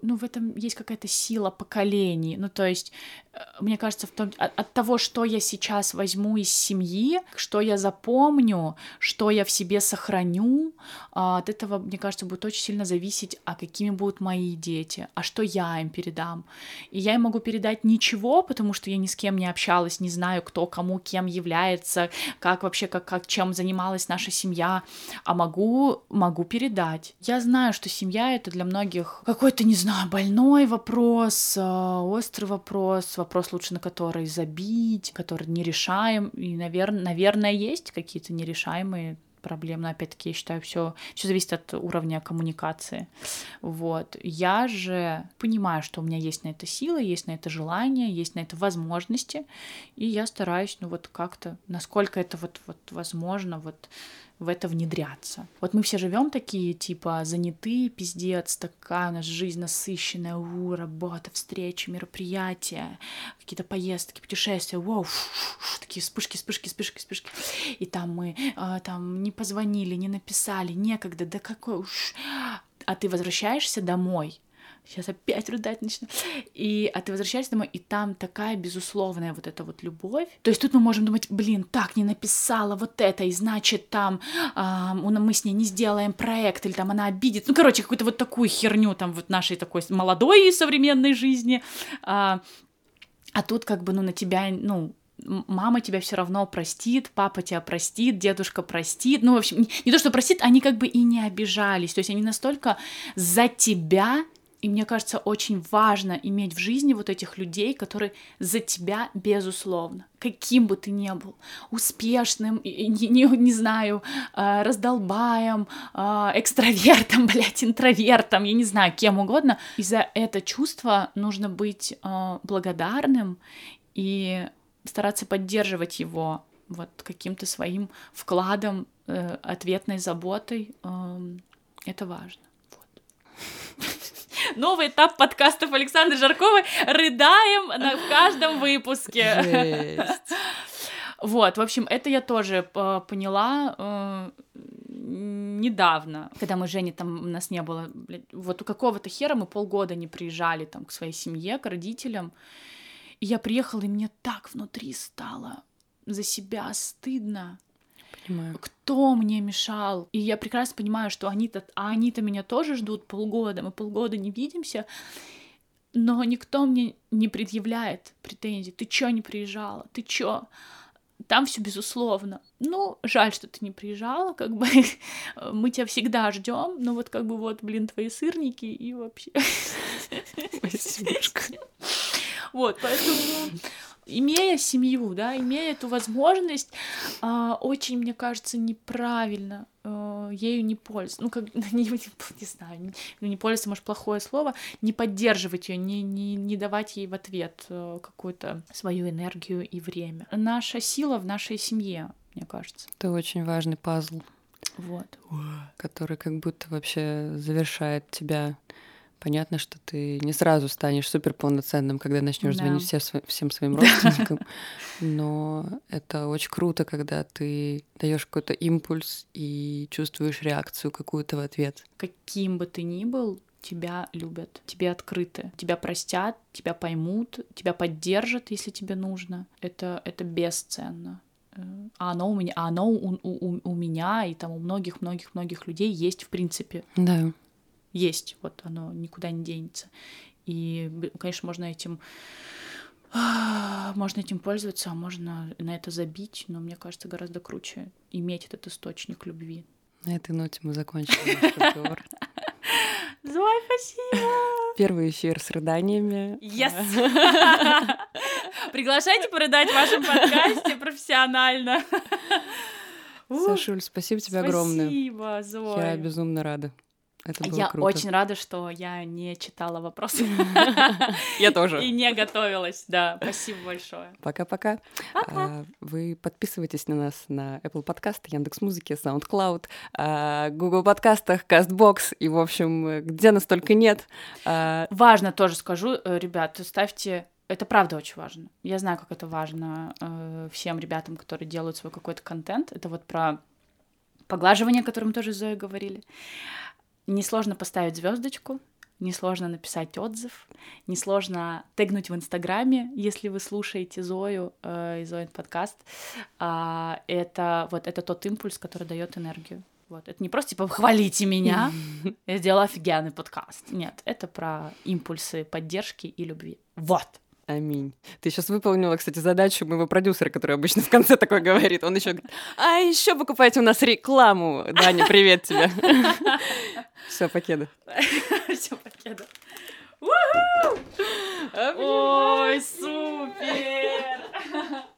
ну, в этом есть какая-то сила поколений. Ну, то есть, э, мне кажется, в том, от, от того, что я сейчас возьму из семьи, что я запомню, что я в себе сохраню, а, от этого, мне кажется, будет очень сильно зависеть, а какими будут мои дети, а что я им передам. И я им могу передать ничего, потому что я ни с кем не общалась, не знаю, кто кому кем является, как вообще, как, как чем занималась наша семья, а могу, могу передать. Я знаю, что семья — это для многих какой-то, не знаю, больной вопрос, а, острый вопрос, вопрос лучше на который забить, который не решаем. И, наверное, наверное, есть какие-то нерешаемые проблем, но опять-таки я считаю, все, все зависит от уровня коммуникации. Вот. Я же понимаю, что у меня есть на это силы, есть на это желание, есть на это возможности, и я стараюсь, ну вот как-то, насколько это вот, вот возможно, вот в это внедряться. Вот мы все живем такие, типа, занятые, пиздец, такая у нас жизнь насыщенная, у, работа, встречи, мероприятия, какие-то поездки, путешествия, вау, такие вспышки, вспышки, вспышки, вспышки. И там мы э, там не позвонили, не написали, некогда, да какой уж... А ты возвращаешься домой, сейчас опять рыдать начну. И, а ты возвращаешься домой, и там такая безусловная вот эта вот любовь. То есть тут мы можем думать, блин, так, не написала вот это, и значит там э, мы с ней не сделаем проект, или там она обидит. Ну, короче, какую-то вот такую херню там вот нашей такой молодой и современной жизни. А, а тут как бы, ну, на тебя, ну, мама тебя все равно простит, папа тебя простит, дедушка простит. Ну, в общем, не, не то, что простит, они как бы и не обижались. То есть они настолько за тебя и мне кажется, очень важно иметь в жизни вот этих людей, которые за тебя, безусловно, каким бы ты ни был, успешным, не, не, не знаю, э, раздолбаем, э, экстравертом, блядь, интровертом, я не знаю, кем угодно. И за это чувство нужно быть э, благодарным и стараться поддерживать его вот каким-то своим вкладом, ответной заботой. Эм, это важно. Новый этап подкастов Александры Жарковой. Рыдаем на, в каждом выпуске. Жесть. Вот, в общем, это я тоже э, поняла э, недавно, когда мы Жене там у нас не было, блядь, вот у какого-то хера мы полгода не приезжали там к своей семье, к родителям, и я приехала, и мне так внутри стало за себя стыдно, Понимаю. Кто мне мешал? И я прекрасно понимаю, что они-то, а они-то меня тоже ждут полгода, мы полгода не видимся, но никто мне не предъявляет претензий. Ты чё не приезжала? Ты чё? Там все безусловно. Ну, жаль, что ты не приезжала, как бы мы тебя всегда ждем, но вот как бы вот, блин, твои сырники и вообще. Вот, поэтому имея семью, да, имея эту возможность, э, очень, мне кажется, неправильно э, ею не пользоваться. Ну, как, не, не, не знаю, не, ну, не пользоваться, может, плохое слово, не поддерживать ее, не, не, не давать ей в ответ э, какую-то свою энергию и время. Наша сила в нашей семье, мне кажется. Это очень важный пазл. Вот. Который как будто вообще завершает тебя Понятно, что ты не сразу станешь супер полноценным, когда начнешь да. звонить все, всем своим родственникам, но это очень круто, когда ты даешь какой-то импульс и чувствуешь реакцию какую-то в ответ. Каким бы ты ни был, тебя любят, тебе открыты, тебя простят, тебя поймут, тебя поддержат, если тебе нужно. Это, это бесценно. Э, а оно у меня, а оно у, у, у меня и там у многих-многих-многих людей есть в принципе. Да есть, вот оно никуда не денется. И, конечно, можно этим можно этим пользоваться, а можно на это забить, но мне кажется, гораздо круче иметь этот источник любви. На этой ноте мы закончили наш разговор. Зой, спасибо! Первый эфир с рыданиями. Yes! Приглашайте порыдать в вашем подкасте профессионально. Сашуль, спасибо тебе огромное. Спасибо, Зоя. Я безумно рада. Это было Я круто. очень рада, что я не читала вопросы Я тоже. и не готовилась. Да, спасибо большое. Пока-пока. А, Вы подписывайтесь на нас на Apple Podcast, Яндекс.Музыке, SoundCloud, а, Google подкастах, CastBox и, в общем, где нас только нет. А, Важно тоже скажу, э, ребят, ставьте это правда очень важно. Я знаю, как это важно э, всем ребятам, которые делают свой какой-то контент. Это вот про поглаживание, о котором тоже Зоей говорили. Несложно поставить звездочку, несложно написать отзыв, несложно тегнуть в Инстаграме, если вы слушаете Зою э, и Зоин подкаст. А, это вот это тот импульс, который дает энергию. Вот. Это не просто типа хвалите меня, я сделала офигенный подкаст. Нет, это про импульсы поддержки и любви. Вот. Аминь. Ты сейчас выполнила, кстати, задачу моего продюсера, который обычно в конце такой говорит. Он еще говорит, а еще покупайте у нас рекламу. Даня, привет тебе. Все, покеда. Все, покеда. Ой, супер!